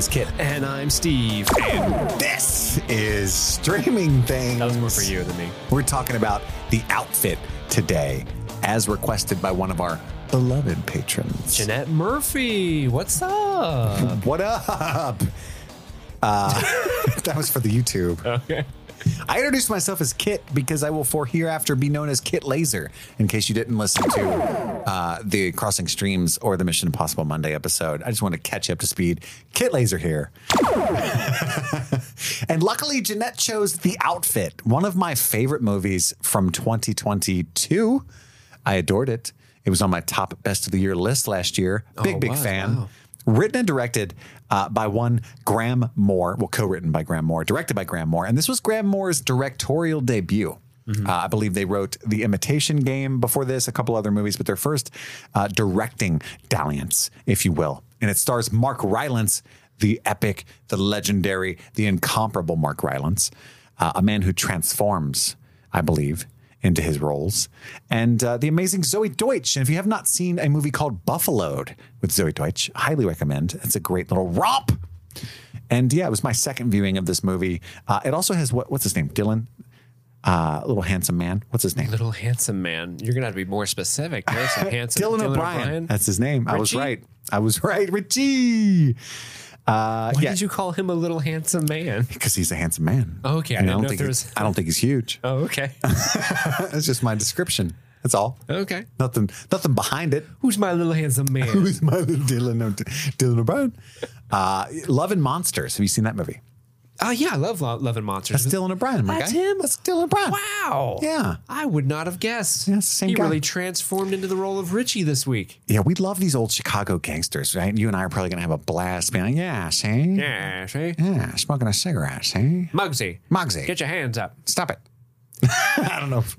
is Kit. And I'm Steve. And this is Streaming Things. That was more for you than me. We're talking about the outfit today, as requested by one of our beloved patrons. Jeanette Murphy, what's up? What up? Uh, that was for the YouTube. Okay. I introduced myself as Kit because I will for hereafter be known as Kit Laser. In case you didn't listen to uh, the Crossing Streams or the Mission Impossible Monday episode, I just want to catch you up to speed. Kit Laser here. and luckily, Jeanette chose The Outfit, one of my favorite movies from 2022. I adored it. It was on my top best of the year list last year. Big, Oh, big wow, fan. wow. Written and directed uh, by one Graham Moore, well, co-written by Graham Moore, directed by Graham Moore, and this was Graham Moore's directorial debut. Uh, I believe they wrote The Imitation Game before this, a couple other movies, but their first uh, directing dalliance, if you will. And it stars Mark Rylance, the epic, the legendary, the incomparable Mark Rylance, uh, a man who transforms, I believe, into his roles, and uh, the amazing Zoey Deutch. And if you have not seen a movie called Buffaloed with Zoey Deutch, highly recommend. It's a great little romp. And yeah, it was my second viewing of this movie. Uh, it also has what, what's his name? Dylan, uh, little handsome man. What's his name? Little handsome man. You're gonna have to be more specific. There's some handsome Dylan, O'Brien. That's his name. I was right. I was right, Richie. Uh, Why yeah, did you call him a little handsome man? because he's a handsome man. Okay, I didn't don't know if think was- I don't think he's huge. Oh, okay. That's just my description. That's all. okay. Nothing. Nothing behind it. Who's my little handsome man? Who's my little Dylan? Dylan O'Brien. Uh, Love and Monsters. Have you seen that movie? Oh yeah, I love Lo- Love and Monsters. That's Dylan O'Brien. My That's guy. him? That's Dylan O'Brien. Wow. Yeah. I would not have guessed. Yeah, it's the same he guy. really transformed into the role of Richie this week. Yeah, we love these old Chicago gangsters, right? You and I are probably gonna have a blast being like, yeah, see? Yeah, see? Yeah, smoking a cigarette, see? Muggsy. Muggsy. Get your hands up. Stop it. I don't know. if-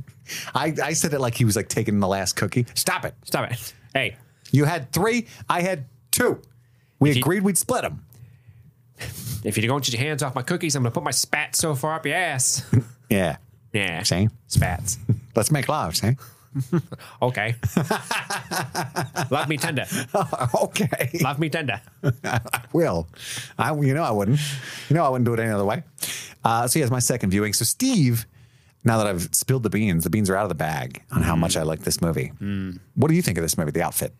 I, I said it like he was like taking the last cookie. Stop it. Stop it. Hey, You had three, I had two. We agreed we'd split them. If you don't get your hands off my cookies, I'm gonna put my spat so far up your ass. Yeah. yeah. See? Spats. Let's make love, see? Okay. Love me tender. okay. Love me tender. I will. I, you know, I wouldn't. You know, I wouldn't do it any other way. Uh, so, yeah, it's my second viewing. So, Steve, now that I've spilled the beans, the beans are out of the bag on how much I like this movie. What do you think of this movie, the outfit?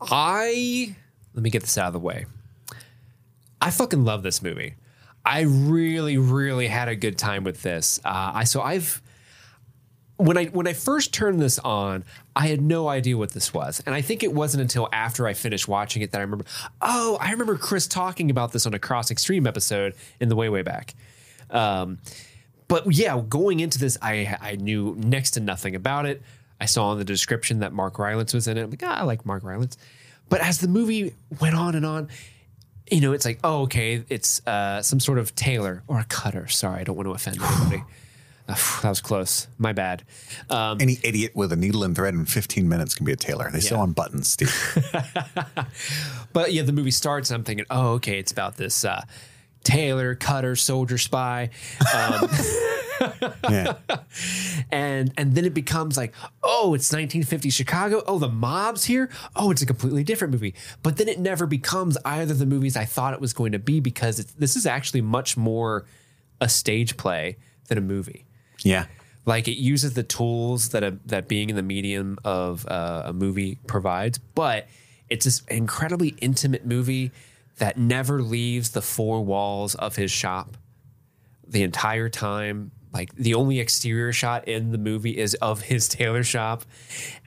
I let me get this out of the way. I fucking love this movie. I really, really had a good time with this. Uh, I so I've when I when I first turned this on, I had no idea what this was, and I think it wasn't until after I finished watching it that I remember. Oh, I remember Chris talking about this on a Crossing Streams episode in the way way back. Um, but yeah, going into this, I I knew next to nothing about it. I saw in the description that Mark Rylance was in it. I'm like, ah, I like Mark Rylance. But as the movie went on and on, you know, it's like, oh, okay, it's uh, some sort of tailor or a cutter. Sorry, I don't want to offend anybody. That was close. My bad. Um, Any idiot with a needle and thread in 15 minutes can be a tailor. They sew on buttons, Steve. But yeah, the movie starts, I'm thinking, oh, okay, it's about this uh, tailor, cutter, soldier, spy, um, yeah. and and then it becomes like, oh, it's 1950 Chicago. Oh, the mob's here. Oh, it's a completely different movie. But then it never becomes either of the movies I thought it was going to be because it's, this is actually much more a stage play than a movie. Yeah. like it uses the tools that a, that being in the medium of uh, a movie provides, but it's this incredibly intimate movie that never leaves the four walls of his shop the entire time. Like the only exterior shot in the movie is of his tailor shop,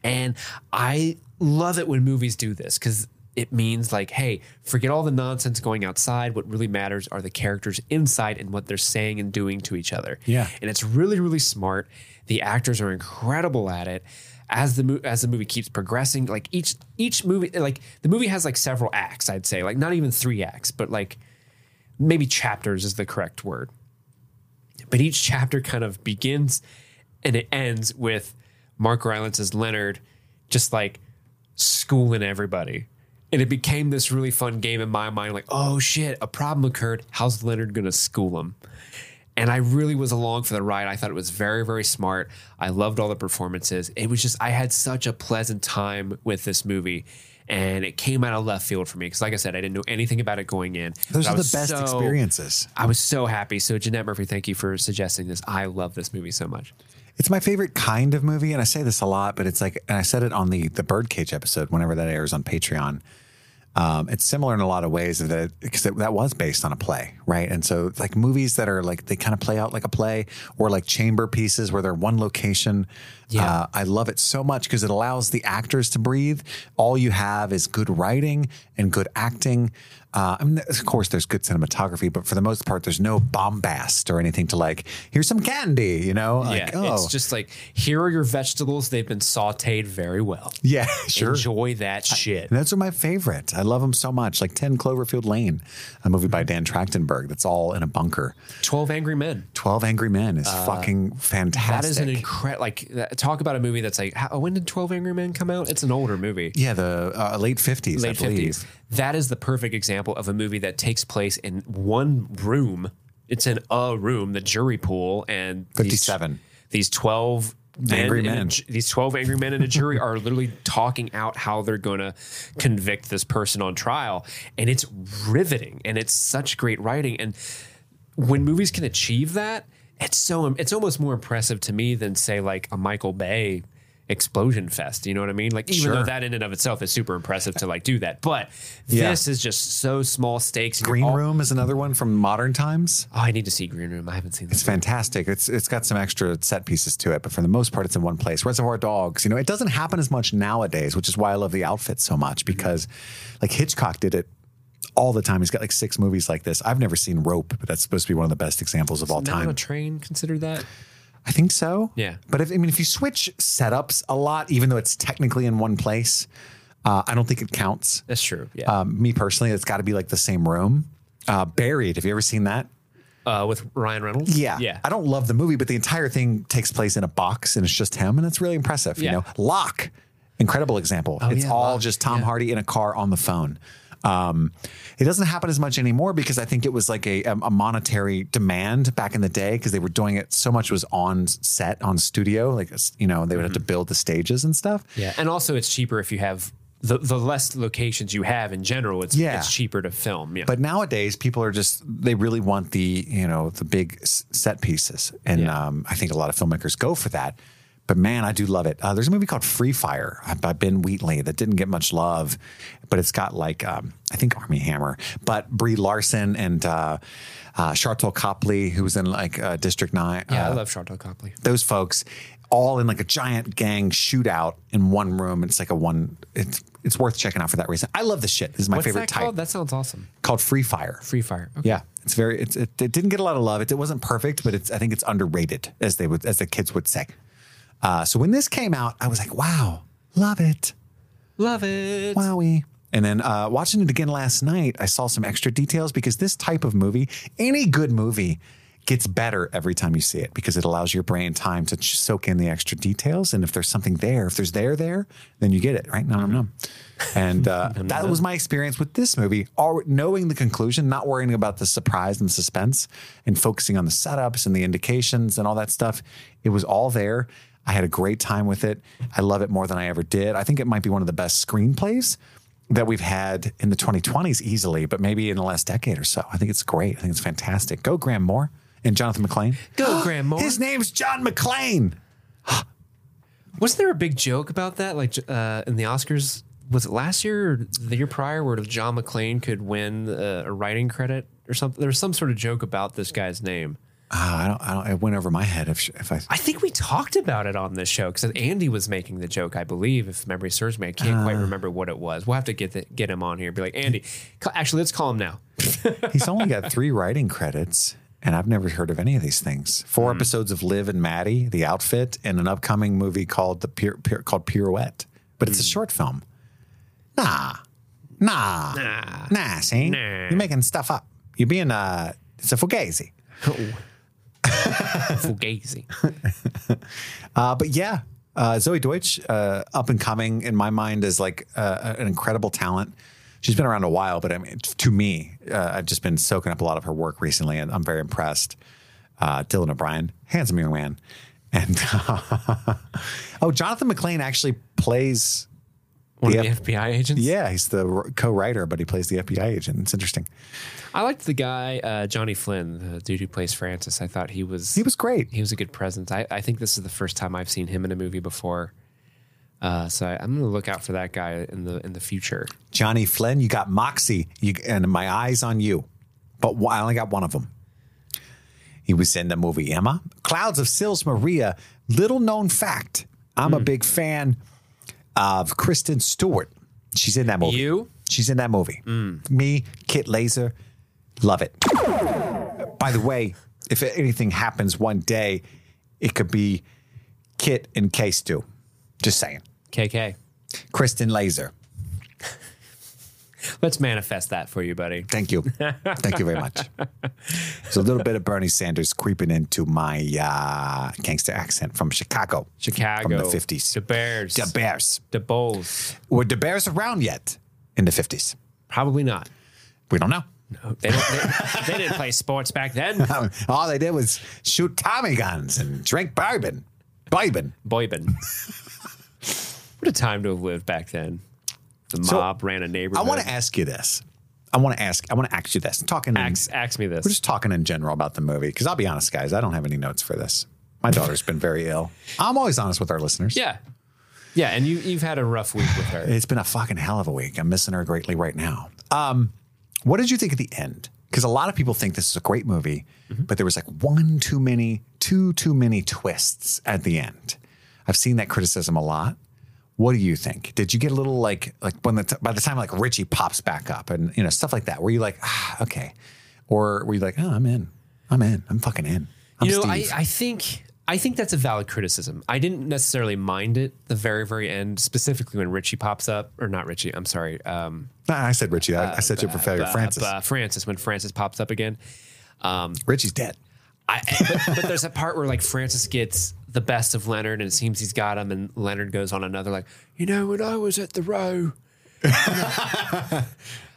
and I love it when movies do this because it means like, hey, forget all the nonsense going outside. What really matters are the characters inside and what they're saying and doing to each other. Yeah. and it's really really smart. The actors are incredible at it. As the mo- as the movie keeps progressing, like each each movie, like the movie has like several acts. I'd say like not even three acts, but like maybe chapters is the correct word. But each chapter kind of begins and it ends with Mark Rylance as Leonard just like schooling everybody. And it became this really fun game in my mind like, oh shit, a problem occurred. How's Leonard going to school him? And I really was along for the ride. I thought it was very, very smart. I loved all the performances. It was just, I had such a pleasant time with this movie. And it came out of left field for me because, like I said, I didn't know anything about it going in. Those are the best so- experiences. I was so happy. So, Jeanette Murphy, thank you for suggesting this. I love this movie so much. It's my favorite kind of movie, and I say this a lot, but it's like, and I said it on the the Birdcage episode whenever that airs on Patreon. Um, it's similar in a lot of ways that because that was based on a play, right? And so like movies that are like they kind of play out like a play, or like chamber pieces where they're one location. Yeah. Uh, I love it so much because it allows the actors to breathe. All you have is good writing and good acting. Uh, I mean, of course, there's good cinematography, but for the most part, there's no bombast or anything to like. Here's some candy, you know? Like, yeah, oh, it's just like here are your vegetables. They've been sautéed very well. yeah, sure. Enjoy that shit. Those are my favorite. I love them so much. Like 10 Cloverfield Lane, a movie by Dan Trachtenberg that's all in a bunker. Twelve Angry Men. 12 Angry Men is fucking fantastic. Uh, That is an incredible. Like talk about a movie that's like. How, when did Twelve Angry Men come out? It's an older movie. yeah, the uh, late 50s, I late believe. fifties. That is the perfect example of a movie that takes place in one room. It's in a room, the jury pool, and these- 57. These, twelve men Angry a men. ju- these twelve angry men in a jury are literally talking out how they're going to convict this person on trial, and it's riveting, and it's such great writing. And when movies can achieve that, it's so it's almost more impressive to me than say like a Michael Bay explosion fest. You know what I mean? Like even Sure. though that in and of itself is super impressive to like do that, but Yeah. this is just so small stakes. Green all- Room is another one from modern times. Oh, I need to see Green Room. I haven't seen it. It's fantastic. It's it's got some extra set pieces to it, but for the most part, it's in one place. Reservoir Dogs, you know, it doesn't happen as much nowadays, which is why I love the outfit so much mm-hmm. because, like Hitchcock did it all the time. He's got like six movies like this. I've never seen Rope, but that's supposed to be one of the best examples of all Not on time. a train. Consider that. I think so. Yeah. But if I mean, if you switch setups a lot, even though it's technically in one place, uh, I don't think it counts. That's true. Yeah. Um, me personally, it's got to be like the same room. Uh, Buried. Have you ever seen that? uh, with Ryan Reynolds. Yeah. Yeah. I don't love the movie, but the entire thing takes place in a box and it's just him, and it's really impressive. You know, Lock, incredible example. it's yeah, all Locke. just Tom Yeah. Hardy in a car on the phone. Um, it doesn't happen as much anymore because I think it was like a, a monetary demand back in the day because they were doing it so much was on set on studio, like you know they would have to build the stages and stuff. Yeah. And also, it's cheaper if you have the, the less locations you have in general. It's Yeah. it's cheaper to film. Yeah. But nowadays, people are just they really want the you know the big s- set pieces, and Yeah. um, I think a lot of filmmakers go for that. But man, I do love it. Uh, there's a movie called Free Fire uh, by Ben Wheatley that didn't get much love, but it's got like um, I think Armie Hammer, but Brie Larson and uh, uh, Sharlto Copley, who was in like uh, District Nine. yeah, uh, I love Sharlto Copley. those folks all in like a giant gang shootout in one room. It's like a one. It's it's worth checking out for that reason. I love this shit. This is my What's favorite that type. called? That sounds awesome. called Free Fire. Free Fire. Okay. Yeah, it's very. It's, it, it didn't get a lot of love. It, it wasn't perfect, but it's. I think it's underrated, as they would, as the kids would say. Uh, so when this came out, I was like, "Wow, love it, Love it. wowie." And then uh, watching it again last night, I saw some extra details because this type of movie, any good movie, gets better every time you see it because it allows your brain time to soak in the extra details. And if there's something there, if there's there there, then you get it right. No, no, no. And uh, that was my experience with this movie. All, knowing the conclusion, not worrying about the surprise and suspense, and focusing on the setups and the indications and all that stuff. It was all there. I had a great time with it. I love it more than I ever did. I think it might be one of the best screenplays that we've had in the 2020s easily, but maybe in the last decade or so. I think it's great. I think it's fantastic. Go Graham Moore and Johnathan McClain. Go, Graham Moore. His name's John McClane. Wasn't there a big joke about that? Like uh, in the Oscars, was it last year or the year prior, where John McClane could win uh, a writing credit or something? There was some sort of joke about this guy's name. Ah, I don't. I don't. It went over my head. If if I. I think we talked about it on this show because Andy was making the joke, I believe, if memory serves me. I can't quite remember what it was. We'll have to get the, get him on here and be like, Andy, actually, let's call him now. He's only got three writing credits, and I've never heard of any of these things. Four episodes of Liv and Maddie, The Outfit, and an upcoming movie called the Pir- Pir- called Pirouette, but it's a short film. Nah, nah, Nah. nah. See, Nah. you're making stuff up. You're being uh, it's a fugazi. Fugazi. Uh, but yeah, uh, Zoey Deutch, uh, up and coming in my mind, is like uh, an incredible talent. She's been around a while, but I mean, to me, uh, I've just been soaking up a lot of her work recently, and I'm very impressed. Uh, Dylan O'Brien, handsome young man, and oh, Johnathan McClain actually plays One The of the FBI agents. Yeah, he's the co-writer, but he plays the FBI agent. It's interesting. I liked the guy uh, Johnny Flynn, the dude who plays Francis. I thought he was He was great. he was a good presence. I, I think this is the first time I've seen him in a movie before. Uh, so I, I'm going to look out for that guy in the in the future. Johnny Flynn, you got Moxie, you, and my eyes on you. But I only got one of them. He was in the movie Emma, Clouds of Sils Maria. Little known fact: I'm a big fan of Kristen Stewart. She's in that movie. You? She's in that movie. Mm. Me, Kit Laser, love it. By the way, if anything happens one day, it could be Kit and Case Stu. Just saying. KK. Kristen Laser. Let's manifest that for you, buddy. Thank you. Thank you very much. There's a little bit of Bernie Sanders creeping into my uh, gangster accent from Chicago. Chicago. From the 50s. The Bears. The Bears. The Bulls. Were the Bears around yet in the 50s? Probably not. We don't know. No, they, don't, they, they didn't play sports back then. All they did was shoot Tommy guns and drink bourbon. Bourbon. Boybin. what a time to have lived back then. The So, mob ran a neighborhood. I want to ask you this. I want to ask. I want to ask you this. I'm talking. in- ask, ask me this. we're just talking in general about the movie because I'll be honest, guys. I don't have any notes for this. My daughter's been very ill. I'm always honest with our listeners. yeah. Yeah, and you, you've had a rough week with her. It's been a fucking hell of a week. I'm missing her greatly right now. Um, what did you think at the end? Because a lot of people think this is a great movie, but there was like one too many, two too many twists at the end. I've seen that criticism a lot. What do you think? Did you get a little like like when the t- by the time like Richie pops back up and you know stuff like that? Were you like ah okay, or were you like oh I'm in, I'm in, I'm fucking in. I'm you know, I. I think I think that's a valid criticism. I didn't necessarily mind it the very, very end, specifically when Richie pops up, or not Richie. I'm sorry, um, Nah, I said Richie. I, I said you for failure. uh, Francis. uh, Francis when Francis pops up again. Richie's dead. I, but, but there's a part where like Francis gets the best of Leonard, and it seems he's got him, and Leonard goes on another like, you know, when I was at the row,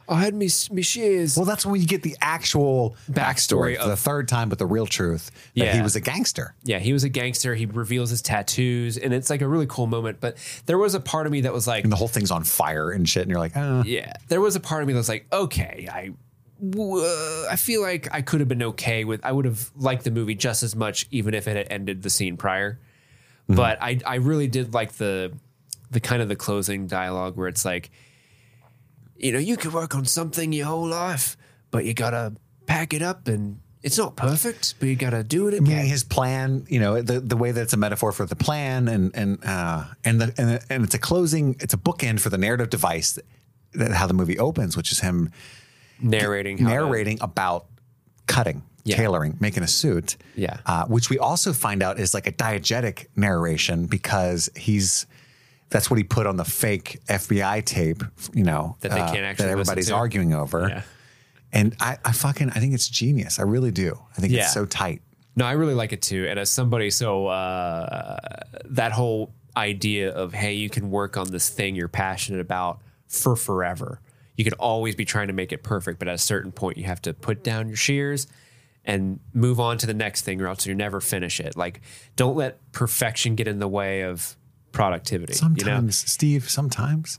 I had me me shears. Well, that's when you get the actual backstory Backstory for the third time, but the real truth that he was a gangster. Yeah, he was a gangster. He reveals his tattoos, and it's like a really cool moment. But there was a part of me that was like, And the whole thing's on fire and shit. And you're like, uh, yeah, there was a part of me that was like, okay, I, Uh, I feel like I could have been okay with. I would have liked the movie just as much, even if it had ended the scene prior. Mm-hmm. But I, I really did like the, the kind of the closing dialogue where it's like, you know, you could work on something your whole life, but you gotta pack it up, and it's not perfect, but you gotta do it mean, again. his plan, you know, the, the way that it's a metaphor for the plan and, and, uh, and the, and, and it's a closing, it's a bookend for the narrative device that, that how the movie opens, which is him narrating, how to- narrating about cutting, Yeah. tailoring, making a suit. Yeah. Uh, which we also find out is like a diegetic narration because he's that's what he put on the fake FBI tape, you know, That they uh, can't actually that everybody's arguing over. Yeah. And I, I fucking I think it's genius. I really do. I think Yeah. it's so tight. No, I really like it too. And as somebody, so uh, that whole idea of hey, you can work on this thing you're passionate about for forever. You can always be trying to make it perfect, but at a certain point, you have to put down your shears and move on to the next thing, or else you never finish it. Like, don't let perfection get in the way of productivity. Sometimes, you know? Steve, sometimes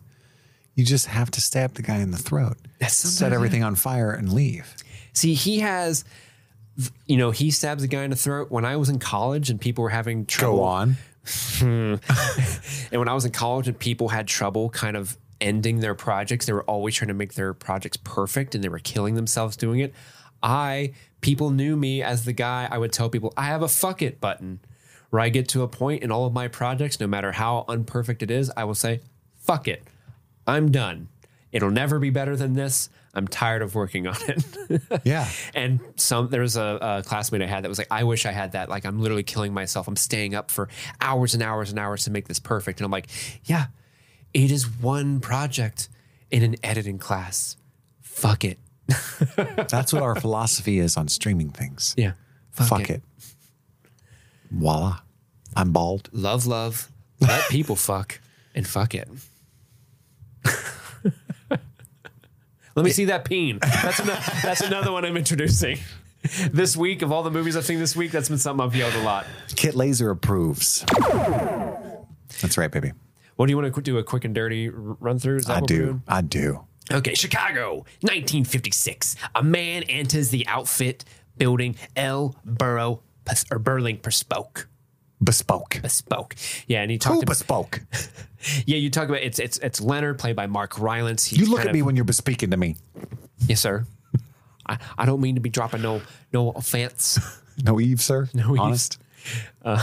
you just have to stab the guy in the throat, set everything on fire, and leave. See, he has. You know, he stabs a guy in the throat. When I was in college and people were having trouble, Go on. Hmm. And when I was in college and people had trouble kind of ending their projects, they were always trying to make their projects perfect and they were killing themselves doing it. I, people knew me as the guy I would tell people, I have a fuck it button where I get to a point in all of my projects, no matter how unperfect it is, I will say, fuck it. I'm done. It'll never be better than this. I'm tired of working on it. Yeah. And some there was a, a classmate I had that was like, I wish I had that. Like I'm literally killing myself. I'm staying up for hours and hours and hours to make this perfect. And I'm like, yeah, it is one project in an editing class. Fuck it. That's what our philosophy is on streaming things. Yeah. Fuck, it. Voila. I'm bald. Love, love. Let people fuck and fuck it. Let me see that peen. That's another, that's another one I'm introducing. This week, of all the movies I've seen this week, that's been something I've yelled a lot. Kit Laser approves. That's right, baby. What do you want to do? A quick and dirty run through? I do. I do. Okay, Chicago, 1956. A man enters the outfit building L. Burrow or Burling Bespoke. Bespoke. Bespoke. Yeah, and he Who talked about bespoke? yeah. You talk about it's it's it's Leonard played by Mark Rylance. He's You look at me when you're bespeaking to me. yes, sir. I, I don't mean to be dropping no no offense. No Eve, sir. No Eve. Honest. Uh,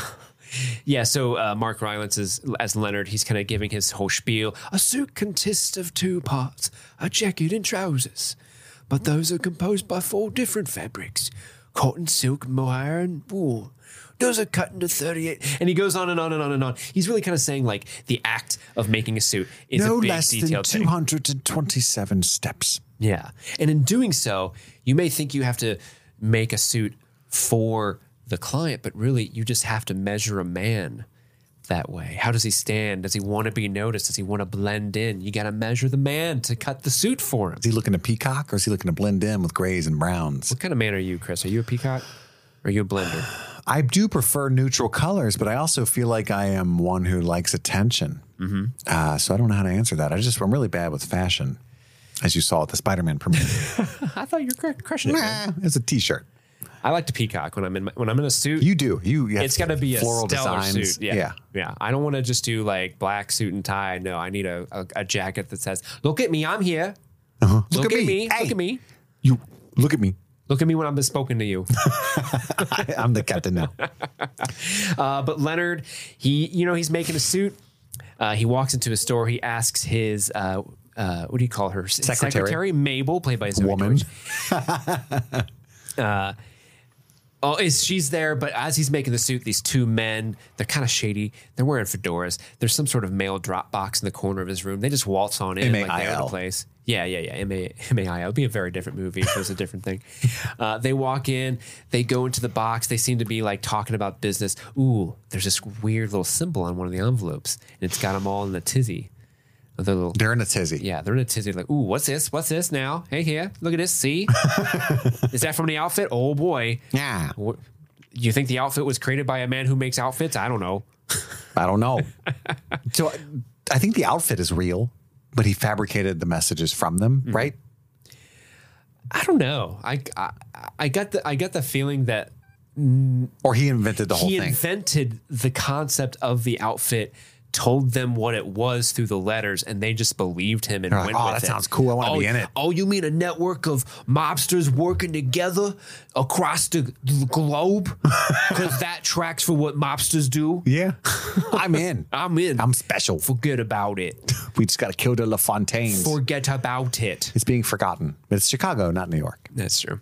Yeah, so uh, Mark Rylance is as Leonard. He's kind of giving his whole spiel. A suit consists of two parts: a jacket and trousers, but those are composed by four different fabrics: cotton, silk, mohair, and wool. Those are cut into thirty-eight, and he goes on and on and on and on. He's really kind of saying like the act of making a suit is No a big less than detailed thing. 227 steps. Yeah. And in doing so, you may think you have to make a suit for the client, but really you just have to measure a man that way. How does he stand? Does he want to be noticed? Does he want to blend in? You got to measure the man to cut the suit for him. Is he looking to peacock or is he looking to blend in with grays and browns? What kind of man are you, Chris? Are you a peacock? Or are you a blender? I do prefer neutral colors, but I also feel like I am one who likes attention. Mm-hmm. Uh, so I don't know how to answer that. I just I'm really bad with fashion, as you saw at the Spider-Man premiere. I thought you were crushing it. nah, it's a T-shirt. I like to peacock when I'm in my, when I'm in a suit. You do. You. you it's got to be a floral designs. suit. Yeah. yeah, yeah. I don't want to just do like black suit and tie. No, I need a, a, a jacket that says, "Look at me, I'm here. Uh-huh. Look, at at, me. Hey. Look at me. You look at me. Look at me when I'm bespoken to you." I, I'm the captain now. Uh, but Leonard, he, you know, he's making a suit. Uh, he walks into a store. He asks his, uh, uh, what do you call her? S- Secretary. Mabel, played by Zoey Woman. Deutch. Oh, is she's there? But as he's making the suit, these two men, they're kind of shady. They're wearing fedoras. There's some sort of mail drop box in the corner of his room. They just waltz on in like they own the place. Yeah, yeah, yeah. M A M A I L. It'd be a very different movie if it was a different thing. Uh, they walk in. They go into the box. They seem to be like talking about business. Ooh, there's this weird little symbol on one of the envelopes, and it's got them all in a tizzy. The little They're in a tizzy. yeah, they're in a tizzy. Like, ooh, what's this? What's this now? Hey, here, look at this. See, is that from the outfit? Oh boy. Yeah. What, you think the outfit was created by a man who makes outfits? I don't know. I don't know. so I- think the outfit is real, but he fabricated the messages from them, Mm-hmm. right? I don't know. I, I I got the I got the feeling that Or he invented the whole he thing. invented the concept of the outfit, told them what it was through the letters, and they just believed him and They're like, went "Oh, with that it. sounds cool. I wanna oh, be in it." Oh, you mean a network of mobsters working together across the, the globe? Because that tracks for what mobsters do. yeah. I'm in. I'm in. I'm special. Forget about it. We just got to kill the LaFontaines. Forget about it. it's being forgotten. But it's Chicago, not New York. That's true.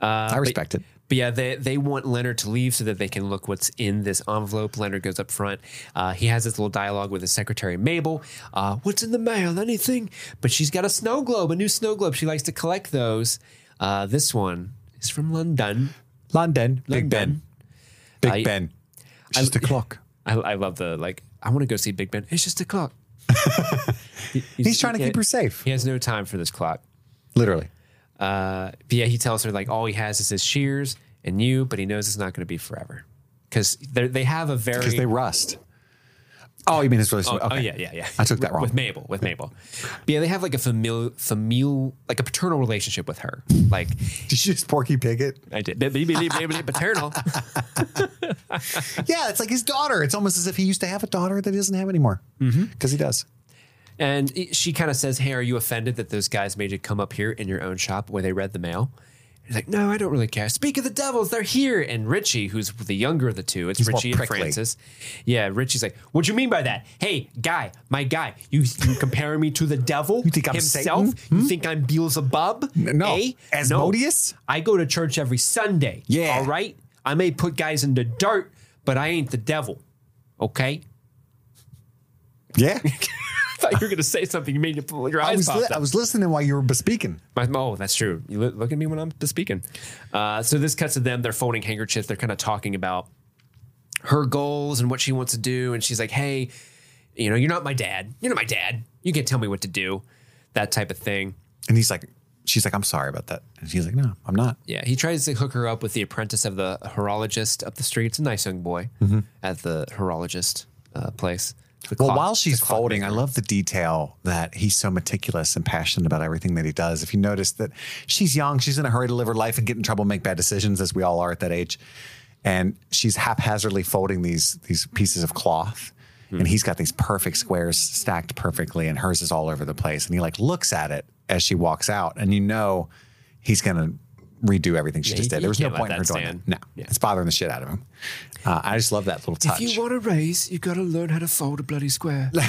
I uh, respect it. But yeah, they, they want Leonard to leave so that they can look what's in this envelope. Leonard goes up front. Uh, he has this little dialogue with his secretary, Mabel. Uh, what's in the mail? Anything? But she's got a snow globe, a new snow globe. She likes to collect those. Uh, this one is from London. London, Big Ben. Big I- Ben. It's just a clock. I, I love the, like, I want to go see Big Ben. It's just a clock. He- He's trying to keep her safe. He has no time for this clock. Literally. Uh, but yeah, he tells her like all he has is his shears and you, but he knows it's not going to be forever because they have a very Because they rust. Oh, you mean his relationship? Oh, okay. oh, yeah, yeah, yeah. I took that With- wrong. With Mabel, with Mabel. But yeah, they have like a familial, familial, like a paternal relationship with her. Like Did you just Porky Pig it? I did, paternal. Yeah, it's like his daughter. It's almost as if he used to have a daughter that he doesn't have anymore. Because he does. And she kind of says, "Hey, are you offended that those guys made you come up here in your own shop where they read the mail?" He's like, "No, I don't really care." Speak of the devils, they're here. And Richie, who's the younger of the two, it's more Richie and prickly. Francis. Yeah, Richie's like, "What do you mean by that? Hey, guy, my guy, you you comparing me to the devil You think I'm himself? Satan? Hmm? You think I'm Beelzebub? no. Eh? Asmodeus? I go to church every Sunday. Yeah. all right. I may put guys in the dirt, but I ain't the devil. Okay." Yeah. I thought you were going to say something. You made your, your I eyes was, popped li- up. I was listening while you were bespeaking. My, oh, that's true. You look, look at me when I'm speaking. Uh, so this cuts to them. They're folding handkerchiefs. They're kind of talking about her goals and what she wants to do. And she's like, "Hey, you know, you're not my dad. You're not my dad. You can't tell me what to do." That type of thing. And he's like, she's like, I'm sorry about that. And she's like, no, I'm not. Yeah, he tries to hook her up with the apprentice of the horologist up the street. It's a nice young boy at the horologist uh, place. Well, clock- while she's folding, I love the detail that he's so meticulous and passionate about everything that he does. If you notice that she's young, she's in a hurry to live her life and get in trouble, make bad decisions, as we all are at that age, and she's haphazardly folding these these pieces of cloth. Hmm. And he's got these perfect squares stacked perfectly, and hers is all over the place. And he like looks at it as she walks out, and you know he's gonna redo everything she Yeah, just did. There was no point in her that doing stand. it. No, Yeah. it's bothering the shit out of him. Uh, I just love that little touch. If you want to raise, you've got to learn how to fold a bloody square.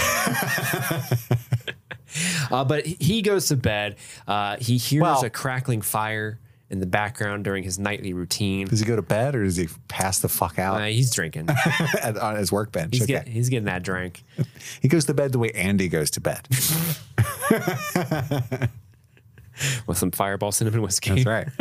uh, but he goes to bed. Uh, he hears Well- a crackling fire in the background during his nightly routine. does he go to bed or does he pass the fuck out? Uh, he's drinking. at, on his workbench. He's, okay. get, he's getting that drink. he goes to bed the way Andy goes to bed. with some fireball cinnamon whiskey. That's right.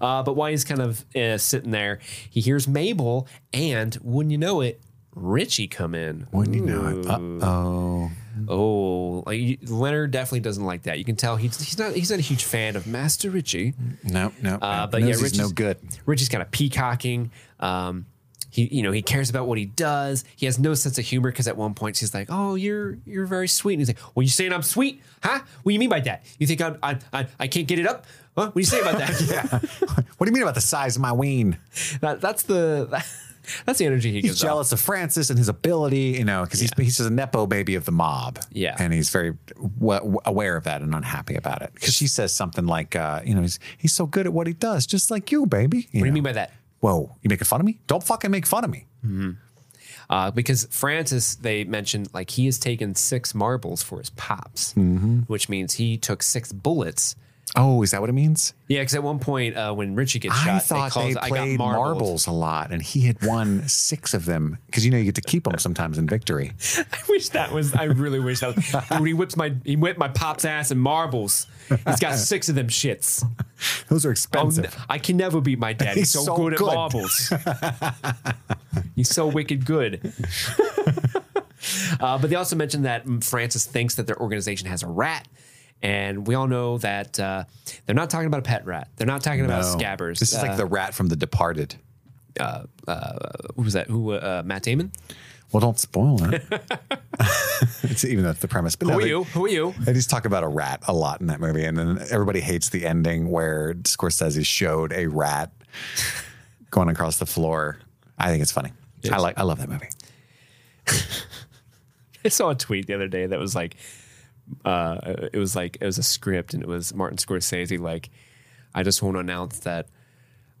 Uh, but while he's kind of uh, sitting there, he hears Mabel and, wouldn't you know it, Richie come in. Wouldn't you know it? Uh oh. Oh, like, Leonard definitely doesn't like that. You can tell he's he's not he's not a huge fan of Master Richie. No, no. Uh, but yeah, Richie's no good. Richie's kind of peacocking. Um, he, you know, he cares about what he does. He has no sense of humor because at one point she's like, "Oh, you're you're very sweet." And he's like, "Well, you saying I'm sweet, huh? What do you mean by that? You think I'm, I I I can't get it up? Huh? What do you say about that? What do you mean about the size of my ween? that that's the that's the energy he He's gives. off. jealous of Francis and his ability, you know, because he's he's just a nepo baby of the mob. Yeah. and he's very w- aware of that and unhappy about it. Because she says something like, uh, you know, he's he's so good at what he does, just like you, baby. What do you mean by that? Whoa, you making fun of me? Don't fucking make fun of me. Uh, because Francis, they mentioned like he has taken six marbles for his pops, Mm-hmm. which means he took six bullets. Oh, is that what it means? Yeah, because at one point uh, when Richie gets I shot, thought they, they, played I got marbles. a lot, and he had won six of them because you know you get to keep them sometimes in victory. I wish that was. I really wish that was. when he whips my, he whipped my pop's ass in marbles. He's got six of them shits. Those are Oh, expensive. n- I can never beat my dad. He's, He's so, so good, good. at marbles. He's so wicked good. uh, but they also mentioned that Francis thinks that their organization has a rat. And we all know that uh, they're not talking about a pet rat. They're not talking about scabbers. This is Uh, like the rat from The Departed. who was that? Who? Uh, Matt Damon. Well, don't spoil it. it's, even though that's the premise. But Who no, are they- you? Who are you? They just talk about a rat a lot in that movie, and then everybody hates the ending where Scorsese showed a rat going across the floor. I think it's funny. I like. I love that movie. I saw a tweet the other day that was like, uh, it was like it was a script, and it was Martin Scorsese like, I just want to announce that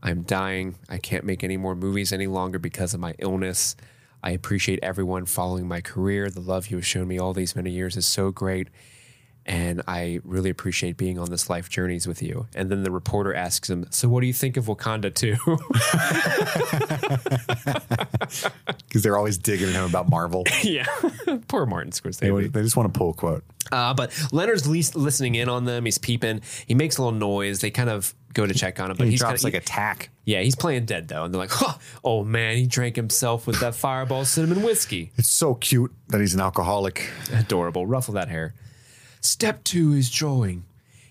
I'm dying. I can't make any more movies any longer because of my illness. I appreciate everyone following my career. The love you have shown me all these many years is so great. And I really appreciate being on this life journeys with you. And then the reporter asks him, So what do you think of Wakanda too?" Because they're always digging at him about Marvel. yeah. Poor Martin Scorsese. They, they just want to pull a quote. Uh, but Leonard's least listening in on them. He's peeping. He makes a little noise. They kind of go to check on him, but he he's drops kinda, like a tack. yeah, he's playing dead though, and they're like, huh, "Oh man, he drank himself with that Fireball cinnamon whiskey." It's so cute that he's an alcoholic. Adorable. Ruffle that hair. Step two is drawing.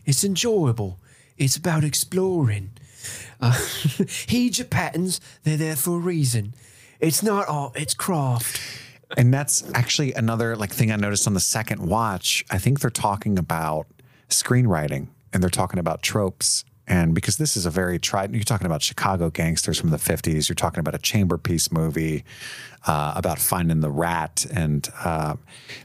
It's enjoyable. It's about exploring. Uh, heed your patterns. They're there for a reason. It's not art. It's craft. And that's actually another like thing I noticed on the second watch. I think they're talking about screenwriting and they're talking about tropes. And because this is a very tried, you're talking about Chicago gangsters from the 50s. You're talking about a chamber piece movie uh, about finding the rat and uh,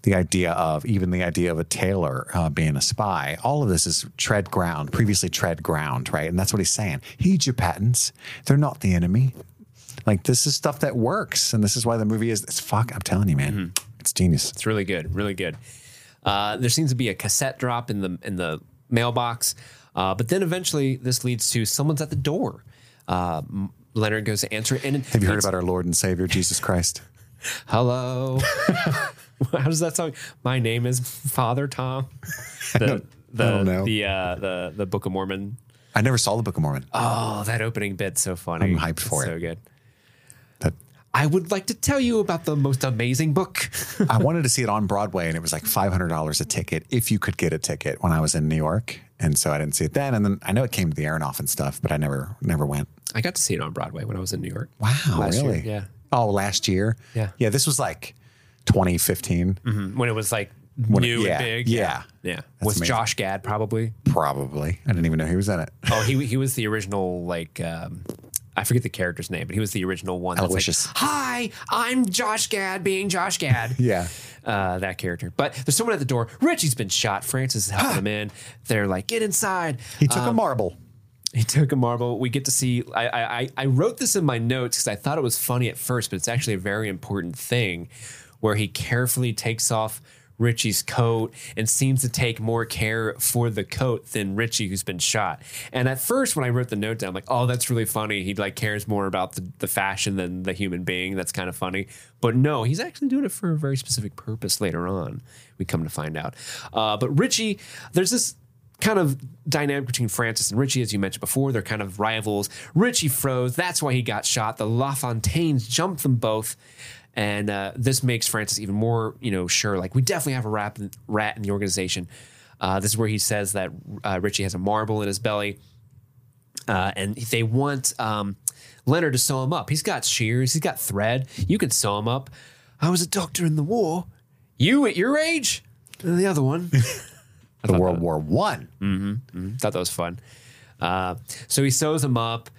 the idea of even the idea of a tailor uh, being a spy. All of this is tread ground, previously tread ground, right? And that's what he's saying. Heed your patents. They're not the enemy. Like this is stuff that works, and this is why the movie is. It's fuck. I'm telling you, man, it's genius. It's really good, really good. Uh, there seems to be a cassette drop in the in the mailbox, uh, but then eventually this leads to someone's at the door. Uh, Leonard goes to answer it, and Have you heard about our Lord and Savior Jesus Christ? Hello. How does that sound? My name is Father Tom. The the don't know. the uh, the the Book of Mormon. I never saw the Book of Mormon. Oh, that opening bit's so funny. I'm hyped It's for it. So good. That- I would like to tell you about the most amazing book. I wanted to see it on Broadway, and it was like five hundred dollars a ticket if you could get a ticket when I was in New York, and so I didn't see it then. And then I know it came to the Aronoff and stuff, but I never never went. I got to see it on Broadway when I was in New York. Wow, Last year, really? yeah. Oh, last year. Yeah. Yeah. This was like 2015, when it was like When- new yeah, and big. yeah. yeah. That's With amazing. Josh Gad probably. probably. I didn't even know he was in it. Oh, he he was the original like. Um, I forget the character's name, but he was the original one. Aloysius. like, Hi, I'm Josh Gad, being Josh Gad. Yeah. Uh, that character. But there's someone at the door. Richie's been shot. Francis is helping him in. They're like, get inside. He took a Um, marble. He took a marble. We get to see. I I, I- I wrote this in my notes because I thought it was funny at first, but it's actually a very important thing, where he carefully takes off Richie's coat and seems to take more care for the coat than Richie, who's been shot. And at first, when I wrote the note down, I'm like, oh, that's really funny. He like cares more about the, the fashion than the human being. That's kind of funny. But no, he's actually doing it for a very specific purpose later on. We come to find out. Uh, but Richie, there's this kind of dynamic between Francis and Richie, as you mentioned before. They're kind of rivals. Richie froze. That's why he got shot. The LaFontaines jumped them both. And uh, this makes Francis even more, you know, sure. Like we definitely have a rat, rat in the organization. Uh, this is where he says that uh, Richie has a marble in his belly, uh, and they want um, Leonard to sew him up. He's got shears. He's got thread. You could sew him up. I was a doctor in the war. You at your age? And the other one. The World War One. Thought that was fun. Uh, so he sews him up.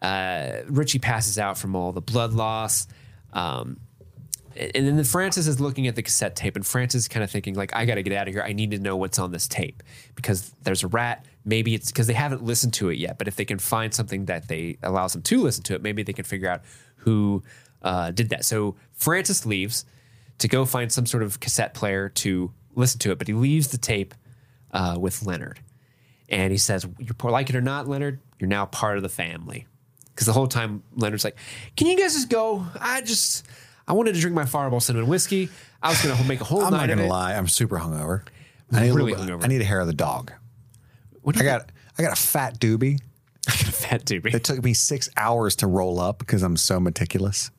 Uh, Richie passes out from all the blood loss. Um, and then Francis is looking at the cassette tape, and Francis is kind of thinking, like, I got to get out of here. I need to know what's on this tape because there's a rat. Maybe it's because they haven't listened to it yet. But if they can find something that they allows them to listen to it, maybe they can figure out who uh, did that. So Francis leaves to go find some sort of cassette player to listen to it, but he leaves the tape uh, with Leonard. And he says, "You poor like it or not, Leonard, you're now part of the family." Because the whole time Leonard's like, "Can you guys just go? I just, I wanted to drink my Fireball cinnamon whiskey. I was gonna make a whole I'm night not gonna lie. I'm super hungover. I need, a Really little- hungover. I need a hair of the dog. What do I got I got a fat doobie. I got a fat doobie? It took me six hours to roll up because I'm so meticulous.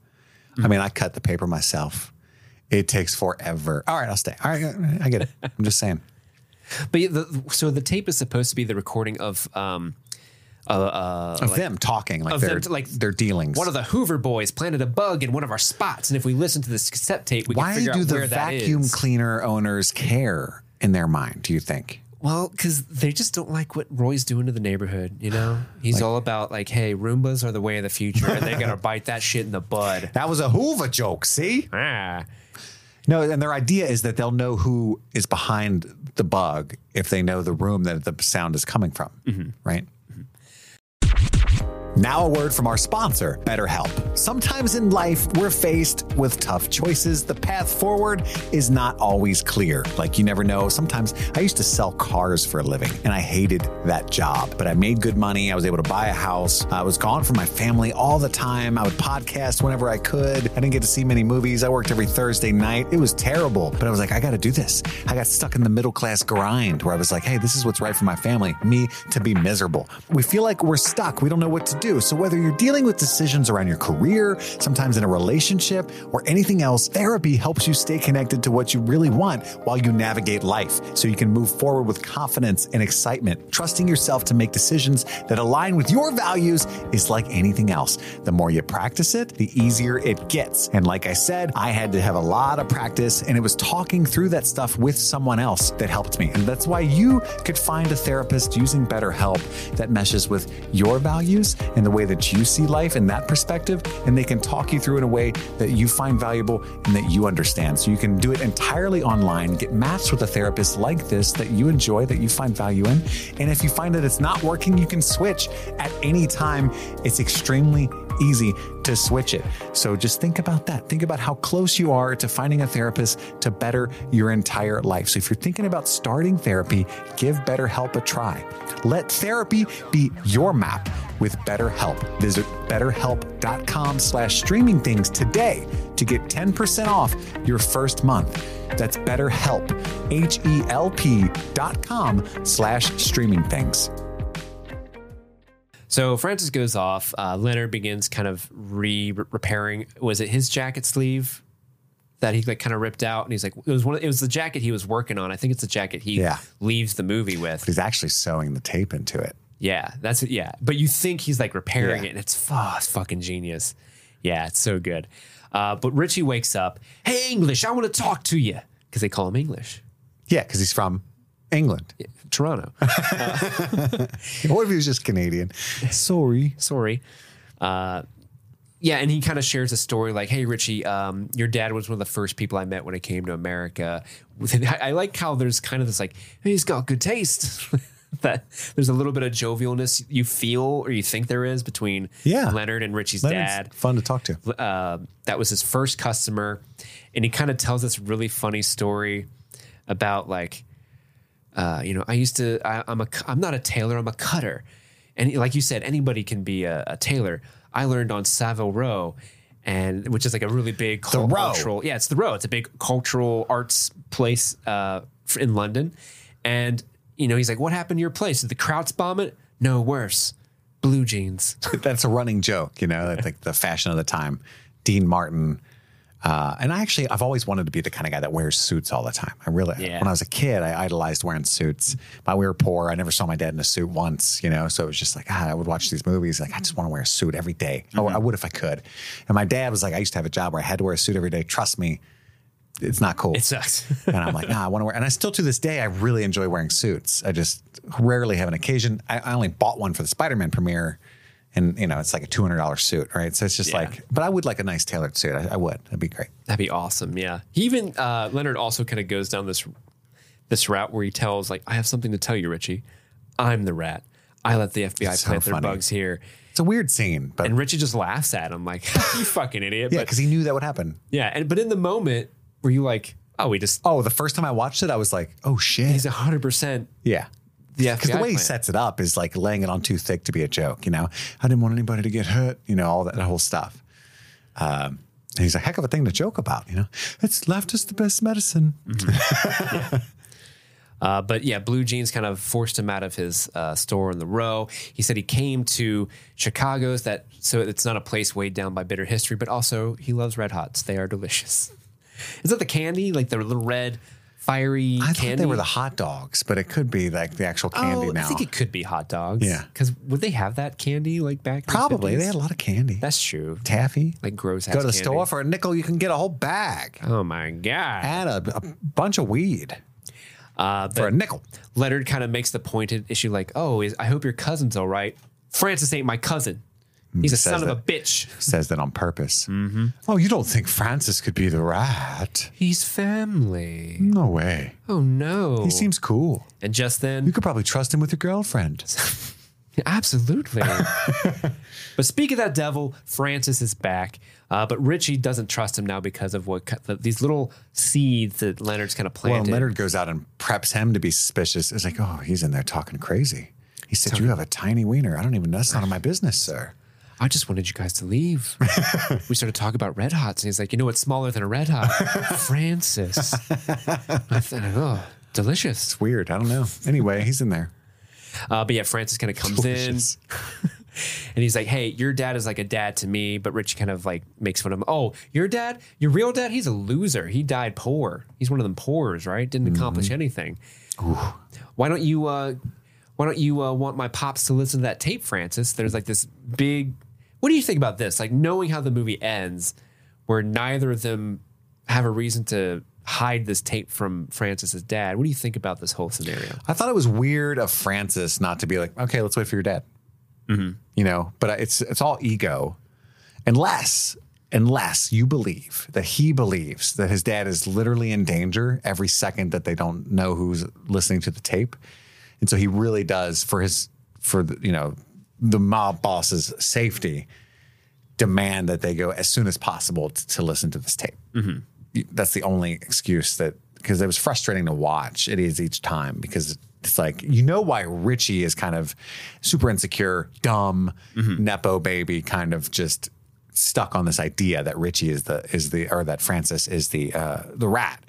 Mm. I mean, I cut the paper myself. It takes forever. All right, I'll stay. All right, I get it. I'm just saying. But the, so the tape is supposed to be the recording of, um, uh, uh, Of them talking like their them, like, their dealings. one of the Hoover boys planted a bug in one of our spots, and if we listen to this cassette tape, we can Why do the vacuum cleaner owners care in their mind? Do you think? Well, because they just don't like what Roy's doing to the neighborhood. You know, he's all about like, hey, Roombas are the way of the future, and they're gonna bite that shit in the bud. That was a Hoover joke. See? Ah. No, and their idea is that they'll know who is behind the bug if they know the room that the sound is coming from, Mm-hmm. right? Now, a word from our sponsor, BetterHelp. Sometimes in life, we're faced with tough choices. The path forward is not always clear. Like, you never know. Sometimes I used to sell cars for a living and I hated that job, but I made good money. I was able to buy a house. I was gone from my family all the time. I would podcast whenever I could. I didn't get to see many movies. I worked every Thursday night. It was terrible, but I was like, I got to do this. I got stuck in the middle class grind where I was like, hey, this is what's right for my family, me to be miserable. We feel like we're stuck. We don't know what to do. So whether you're dealing with decisions around your career, sometimes in a relationship, or anything else, therapy helps you stay connected to what you really want while you navigate life so you can move forward with confidence and excitement. Trusting yourself to make decisions that align with your values is like anything else. The more you practice it, the easier it gets. And like I said, I had to have a lot of practice, and it was talking through that stuff with someone else that helped me. And that's why you could find a therapist using BetterHelp that meshes with your values and the way that you see life in that perspective. And they can talk you through in a way that you find valuable and that you understand. So you can do it entirely online, get matched with a therapist like this that you enjoy, that you find value in. And if you find that it's not working, you can switch at any time. It's extremely easy to switch it. So just think about that. Think about how close you are to finding a therapist to better your entire life. So if you're thinking about starting therapy, give BetterHelp a try. Let therapy be your map with BetterHelp. Visit betterhelp.com slash streaming things today to get 10% off your first month. That's betterhelp, H-E-L-P dot com slash streaming things. So Francis goes off. Uh, Leonard begins kind of re repairing. Was it his jacket sleeve that he like kind of ripped out? And he's like, it was one. Of, it was the jacket he was working on. I think it's the jacket he Yeah. leaves the movie with. He's actually sewing the tape into it. Yeah, that's it. Yeah, but you think he's like repairing Yeah. it, and it's, oh, it's fucking genius. Yeah, it's so good. Uh, but Richie wakes up. Hey, English, I want to talk to you because they call him English. Yeah, because he's from England. Toronto. What if he was just Canadian? Sorry. Sorry. Uh, yeah, and he kind of shares a story like, "Hey, Richie, um, your dad was one of the first people I met when I came to America." I, I like how there's kind of this like, hey, "He's got good taste." that there's a little bit of jovialness you feel or you think there is between Yeah. Leonard and Richie's Leonard's dad. Fun to talk to. uh, that was his first customer, and he kind of tells this really funny story about like, uh, you know, I used to, I, I'm a, I'm not a tailor, I'm a cutter, and like you said, anybody can be a, a tailor. I learned on Savile Row, and which is like a really big cul- Row. cultural, yeah, it's the Row. It's a big cultural arts place uh, in London, and you know, he's like, "What happened to your place? Did the Krauts bomb it? No, worse, blue jeans." That's a running joke, you know, like the fashion of the time. Dean Martin. Uh, and I actually, I've always wanted to be the kind of guy that wears suits all the time. I really, Yeah. when I was a kid, I idolized wearing suits. But we were poor. I never saw my dad in a suit once, you know. So it was just like, ah, I would watch these movies. Like, I just want to wear a suit every day. Or I would if I could. And my dad was like, I used to have a job where I had to wear a suit every day. Trust me, it's not cool. it sucks. and I'm like, nah, I want to wear. And I still to this day, I really enjoy wearing suits. I just rarely have an occasion. I, I only bought one for the Spider-Man premiere, and you know, it's like a two hundred dollar suit, right? So it's just Yeah. like, but I would like a nice tailored suit. I, I would. That'd be great. That'd be awesome. Yeah. He even uh, Leonard also kind of goes down this this route where he tells like, "I have something to tell you, Richie. I'm the rat. I let the FBI So plant their bugs here." It's a weird scene, but And Richie just laughs at him like, "You fucking idiot." yeah, because he knew that would happen. yeah, and but in the moment, were you like, "Oh, we just Oh, the first time I watched it, I was like, oh shit, he's hundred percent yeah. the FBI Because the way he plant." sets it up is like laying it on too thick to be a joke. You know, I didn't want anybody to get hurt. You know, all that, that whole stuff. Um, and he's a heck of a thing to joke about. You know, it's laughter's the best medicine. Uh, but yeah, Blue Jeans kind of forced him out of his uh, store in the row. He said he came to Chicago's that so it's not a place weighed down by bitter history, but also he loves Red Hots. They are delicious. Is that the candy, like the little red fiery I thought candy? they were the hot dogs, but it could be like the actual candy oh, now. I think it could be hot dogs. Yeah. because would they have that candy like back? the Probably 50s? they had a lot of candy. That's true. taffy. Like gross. Go to the ass store for a nickel, you can get a whole bag Oh my god! Add a, a bunch of weed Uh, for a nickel. Leonard kind of makes the pointed issue like, "Oh, is I hope your cousin's all right. Francis ain't my cousin. He's a says son of a that. bitch. Says that on purpose. Mm-hmm. Oh, you don't think Francis could be the rat? He's family. No way. Oh no. He seems cool. and just then. You could probably trust him with your girlfriend. absolutely. but speak of that devil, Francis is back. Uh, but Richie doesn't trust him now because of what the, these little seeds that Leonard's kind of planted. Well. Leonard goes out and preps him to be suspicious. It's like, oh, he's in there talking crazy. He said, You have a tiny wiener. I don't even know. That's none of my business, sir. I just wanted you guys to leave. we started talking about red hots, and he's like, "You know what's smaller than a red hot? Francis." I thought, oh, delicious. It's weird. I don't know. Anyway, he's in there. Uh, but yeah, Francis kind of comes Delicious. in and he's like, "Hey, your dad is like a dad to me," but Rich kind of like makes fun of him. Oh, your dad, your real dad, he's a loser. He died poor. He's one of them poors, right? Didn't accomplish anything. Why don't you? Uh, why don't you uh, want my pops to listen to that tape, Francis? There's like this big. What do you think about this? Like knowing how the movie ends, where neither of them have a reason to hide this tape from Francis's dad. What do you think about this whole scenario? I thought it was weird of Francis not to be like, okay, let's wait for your dad. Mm-hmm. You know, but it's it's all ego, unless unless you believe that he believes that his dad is literally in danger every second that they don't know who's listening to the tape, and so he really does for his for the, you know the mob boss's safety demand that they go as soon as possible t- to listen to this tape. You- That's the only excuse that because it was frustrating to watch. It is each time because it's like you know why Richie is kind of super insecure, dumb, nepo baby, kind of just stuck on this idea that Richie is the is the or that Francis is the uh, the rat.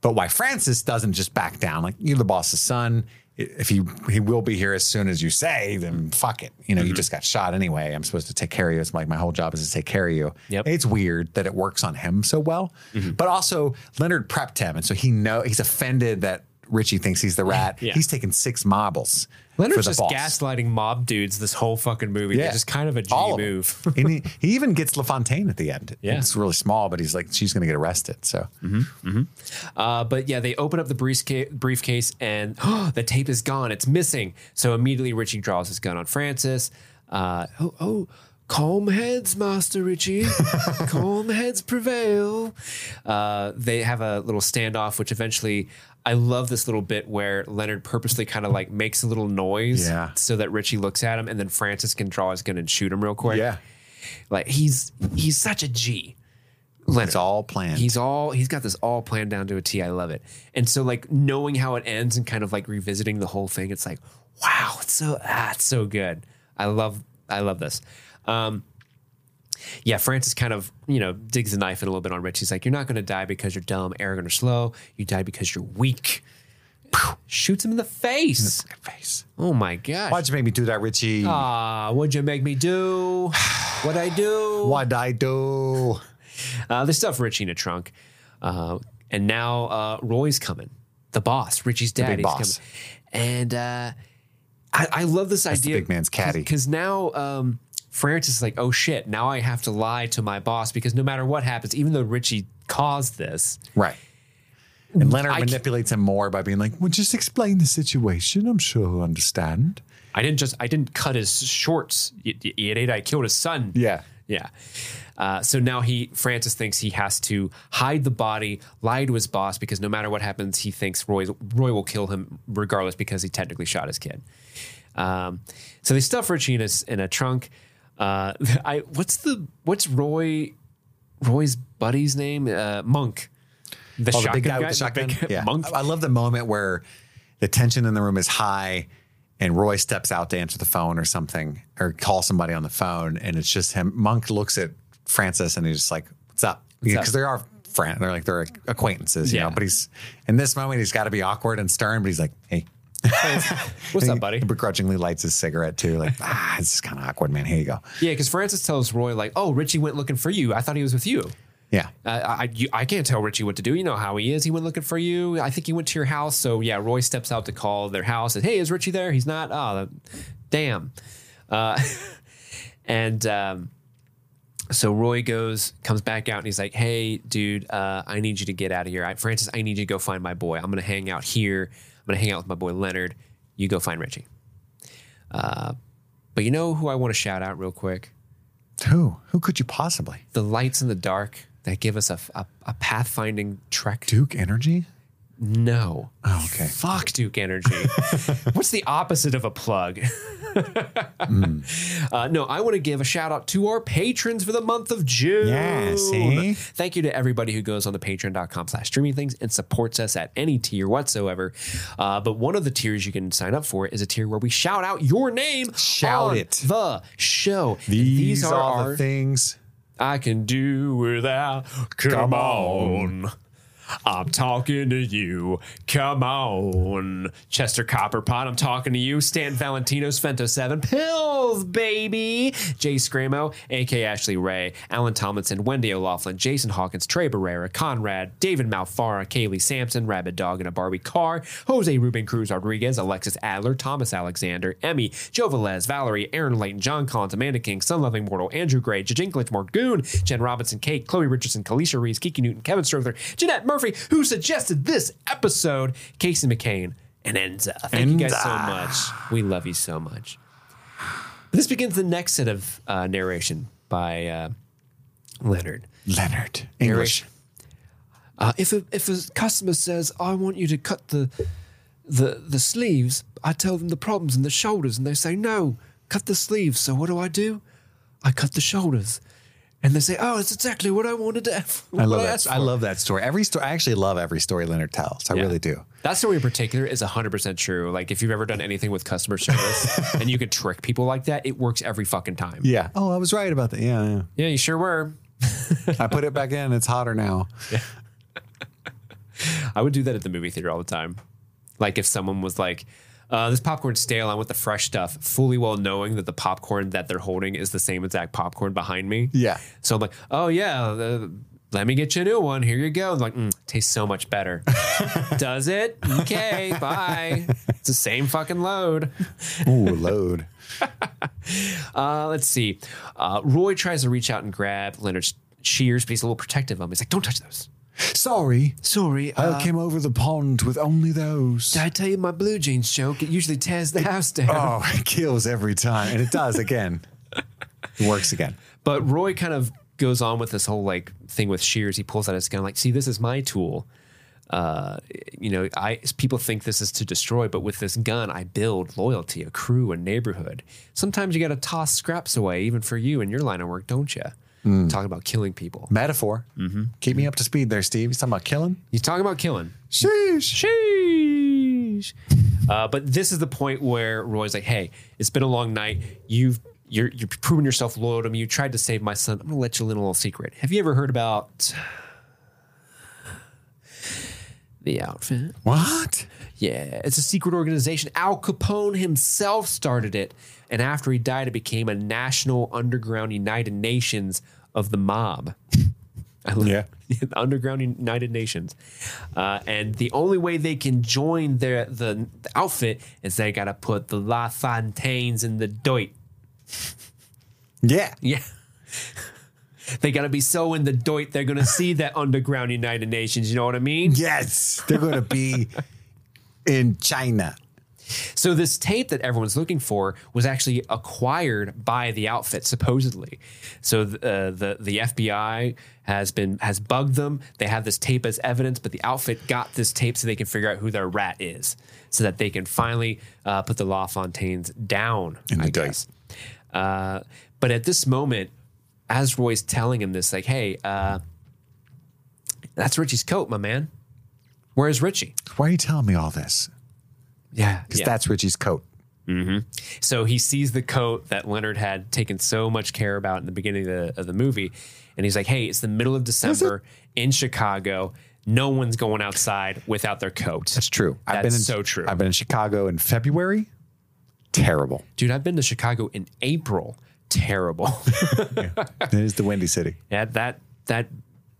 But why Francis doesn't just back down? Like you're the boss's son. If he he will be here as soon as you say, then fuck it. You know, you mm-hmm. just got shot anyway. I'm supposed to take care of you. It's like my whole job is to take care of you. Yep. It's weird that it works on him so well. Mm-hmm. But also Leonard prepped him, and so he know he's offended that Richie thinks he's the rat. Yeah. He's taken six marbles Leonard's for just boss. gaslighting mob dudes this whole fucking movie. Yeah. Yeah. Just kind of a G All of move. and he, he even gets LaFontaine at the end. Yeah. It's really small, but he's like, she's going to get arrested. So Uh, but yeah, they open up the briefcase, briefcase and the tape is gone. It's missing. So immediately Richie draws his gun on Francis. Uh, oh, oh, calm heads, Master Richie. calm heads prevail. Uh, they have a little standoff, which eventually. I love this little bit where Leonard purposely kind of like makes a little noise Yeah. so that Richie looks at him and then Francis can draw his gun and shoot him real quick. yeah, Like he's he's such a G. Leonard. it's all planned. He's all he's got this all planned down to a T. I love it. And so like knowing how it ends and kind of like revisiting the whole thing, it's like, wow, it's so ah, it's so good. I love I love this. Um yeah, Francis kind of, you know, digs the knife in a little bit on Rich. He's like, You're not gonna die because you're dumb, arrogant, or slow. You die because you're weak. Shoots him in the face. face. Oh my gosh. Why'd you make me do that, Richie? Ah, what'd you make me do? What'd I do? What'd I do? Uh, they stuff Richie in a trunk. Uh, and now uh, Roy's coming. The boss, Richie's dad. boss. coming. And uh, I, I love this the idea. big man's caddy. Because now um, Francis is like, oh shit, now I have to lie to my boss because no matter what happens, even though Richie caused this, Right. And Leonard I manipulates him more by being like, well, just explain the situation. I'm sure he'll understand. I didn't just, I didn't cut his shorts, idiot. I killed his son. Yeah. Yeah. Uh, so now he Francis thinks he has to hide the body, lie to his boss because no matter what happens, he thinks Roy Roy will kill him regardless because he technically shot his kid. Um, so they stuff Richie in a, in a trunk. Uh, I what's the what's Roy Roy's buddy's name? Uh, Monk. The Oh, the big guy guy, with the shotgun. yeah. Monk. I love the moment where the tension in the room is high and Roy steps out to answer the phone or something or call somebody on the phone. And it's just him. Monk looks at Francis and he's just like, what's up? Because they are friends. They're like, they're acquaintances, you Yeah. know, but he's in this moment, he's got to be awkward and stern, but he's like, hey, What's up, he buddy? begrudgingly lights his cigarette too. Like, ah, this is kind of awkward, man. Here you go. Yeah, because Francis tells Roy like, "Oh, Richie went looking for you. I thought he was with you." Yeah. Uh, I you, I can't tell Richie what to do. You know how he is. He went looking for you. I think he went to your house. So yeah, Roy steps out to call their house. And hey, is Richie there? He's not. Oh, damn. Uh, and um, so Roy goes, comes back out, and he's like, "Hey, dude, uh, I need you to get out of here. I, Francis, I need you to go find my boy. I'm gonna hang out here. I'm gonna hang out with my boy Leonard. You go find Richie." Uh, but you know who I want to shout out real quick? Who? Who could you possibly? the lights in the dark that give us a, a, a pathfinding trek. Duke Energy? No. Oh, okay. Fuck Duke Energy. What's the opposite of a plug? uh, no, I want to give a shout out to our patrons for the month of June. Yeah, see? Thank you to everybody who goes on the patreon.com slash streaming things and supports us at any tier whatsoever. Uh, but one of the tiers you can sign up for is a tier where we shout out your name. Shout on it. The show. And These, are, our the things. I can do without. Come on. I'm talking to you. Come on. Chester Copperpot, I'm talking to you. Stan Valentino's Fento 7 Pills, baby. Jay Scramo, A.K. Ashley Ray, Alan Tomlinson, Wendy O'Laughlin, Jason Hawkins, Trey Barrera, Conrad, David Malfara, Kaylee Sampson, Rabbit Dog in a Barbie Car, Jose Ruben Cruz Rodriguez, Alexis Adler, Thomas Alexander, Emmy, Joe Velez, Valerie, Aaron Layton, John Collins, Amanda King, Sun Loving Mortal, Andrew Gray, Jajin Glitch Morgoon, Jen Robinson, Kate, Chloe Richardson, Kalisha Reese, Kiki Newton, Kevin Strother, Jeanette Murphy, who suggested this episode, Casey McCain, and Enza. Thank you guys so much. We love you so much. This begins the next set of uh, narration by uh, Leonard. Leonard. English. Uh, if a, if a customer says, "I want you to cut the the the sleeves," I tell them the problems in the shoulders, and they say, "No, cut the sleeves." So what do I do? I cut the shoulders, and they say, "Oh, it's exactly what I wanted to." I love that. I love that story. Every story. I actually love every story Leonard tells. I Yeah. really do. That story in particular is 100% true. Like, if you've ever done anything with customer service and you can trick people like that, it works every fucking time. Yeah. Oh, I was right about that. Yeah. yeah. Yeah, you sure were. I put it back in. It's hotter now. I would do that at the movie theater all the time. Like if someone was like, uh, "This popcorn's stale. I want the fresh stuff," fully well knowing that the popcorn that they're holding is the same exact popcorn behind me. Yeah. So I'm like, "Oh yeah, the let me get you a new one. Here you go. I'm like, mm, tastes so much better. Does it? Okay, bye. It's the same fucking load. Ooh, load. Uh, let's see. Uh, Roy tries to reach out and grab Leonard's shears, but he's a little protective of him. He's like, don't touch those. Sorry. Sorry. I Uh, came over the pond with only those. did I tell you my blue jeans joke? It usually tears the house down. Oh, it kills every time. And it does again. It works again. But Roy kind of goes on with this whole like thing with shears. He pulls out his gun, like, see, this is my tool. Uh, you know, I people think this is to destroy, but with this gun, I build loyalty, a crew, a neighborhood. Sometimes you got to toss scraps away, even for you in your line of work, don't you? Talking about killing people. Metaphor. Mm-hmm. Keep me up to speed there, Steve. He's talking about killing. You talking about killing? Sheesh. Sheesh. Uh, but this is the point where Roy's like, "Hey, it's been a long night. You've you're you're proving yourself loyal to me. You tried to save my son. I'm gonna let you in a little secret. Have you ever heard about the outfit? What? Yeah, it's a secret organization. Al Capone himself started it, and after he died, it became a national underground United Nations of the mob. I love Yeah. the underground United Nations, uh, and the only way they can join their the, the outfit is they got to put the La Fontaines in the doit. Yeah. Yeah. They got to be so in the doit, they're going to see that underground United Nations. You know what I mean? Yes. They're going to be in China. So this tape that everyone's looking for was actually acquired by the outfit, supposedly. So th- uh, the the FBI has been has bugged them. They have this tape as evidence, but the outfit got this tape so they can figure out who their rat is, so that they can finally uh, put the La Fontaines down. In the I guess. Uh, but at this moment, as Roy's telling him this, like, "Hey, uh, that's Richie's coat, my man. Where's Richie?" Why are you telling me all this? Yeah, Because that's Richie's coat. So he sees the coat that Leonard had taken so much care about in the beginning of the, of the movie. And he's like, hey, it's the middle of December in Chicago. No one's going outside without their coat. That's true. I've That's been in, so true. I've been in Chicago in February. Terrible. Dude, I've been to Chicago in April. Terrible. it is the Windy City. yeah, that that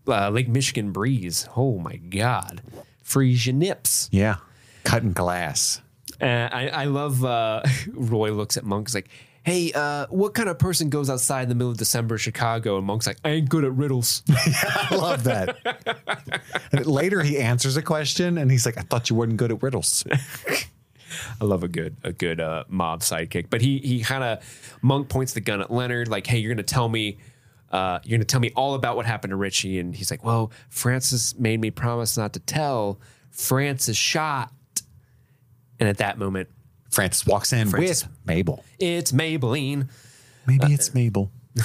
uh, Lake Michigan breeze. Oh my God. Freeze your nips. Yeah. Cutting glass. Uh, I, I love uh, Roy looks at Monk. He's like, hey, uh, what kind of person goes outside in the middle of December in Chicago? And Monk's like, I ain't good at riddles. I love that. and later he answers a question and he's like, I thought you weren't good at riddles. I love a good a good uh, mob sidekick. But he he kind of Monk points the gun at Leonard, like, "Hey, you're gonna tell me, uh, you're gonna tell me all about what happened to Richie." And he's like, "Well, Francis made me promise not to tell. Francis shot." And at that moment, Francis walks in Francis. with Mabel. it's Maybelline. Maybe it's Mabel.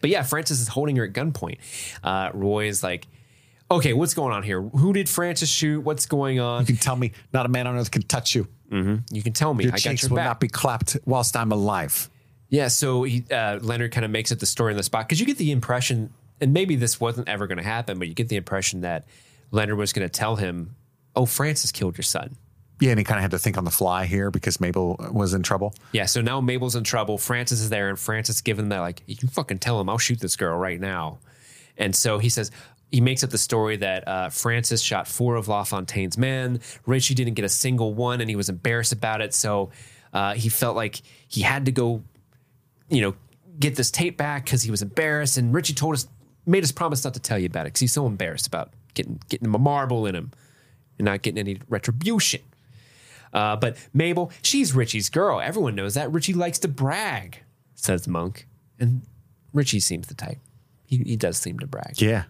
But yeah, Francis is holding her at gunpoint. Uh, Roy is like, "Okay, what's going on here? Who did Francis shoot? What's going on? You can tell me not a man on earth can touch you. You can tell me. Your I got cheeks your will back." not be clapped whilst I'm alive. Yeah, so he, uh, Leonard kind of makes up the story on the spot because you get the impression, and maybe this wasn't ever going to happen, but you get the impression that Leonard was going to tell him, "Oh, Francis killed your son." Yeah, and he kind of had to think on the fly here because Mabel was in trouble. Yeah, so now Mabel's in trouble. Francis is there, and Francis giving that like, "You fucking tell him I'll shoot this girl right now." And so he says he makes up the story that uh, Francis shot four of LaFontaine's men. Richie didn't get a single one, and he was embarrassed about it. So uh, he felt like he had to go you know, get this tape back because he was embarrassed. And Richie told us, made us promise not to tell you about it because he's so embarrassed about getting getting a marble in him and not getting any retribution. Uh, but Mabel, she's Richie's girl. Everyone knows that. Richie likes to brag, says Monk. And Richie seems the type. He, he does seem to brag. Yeah.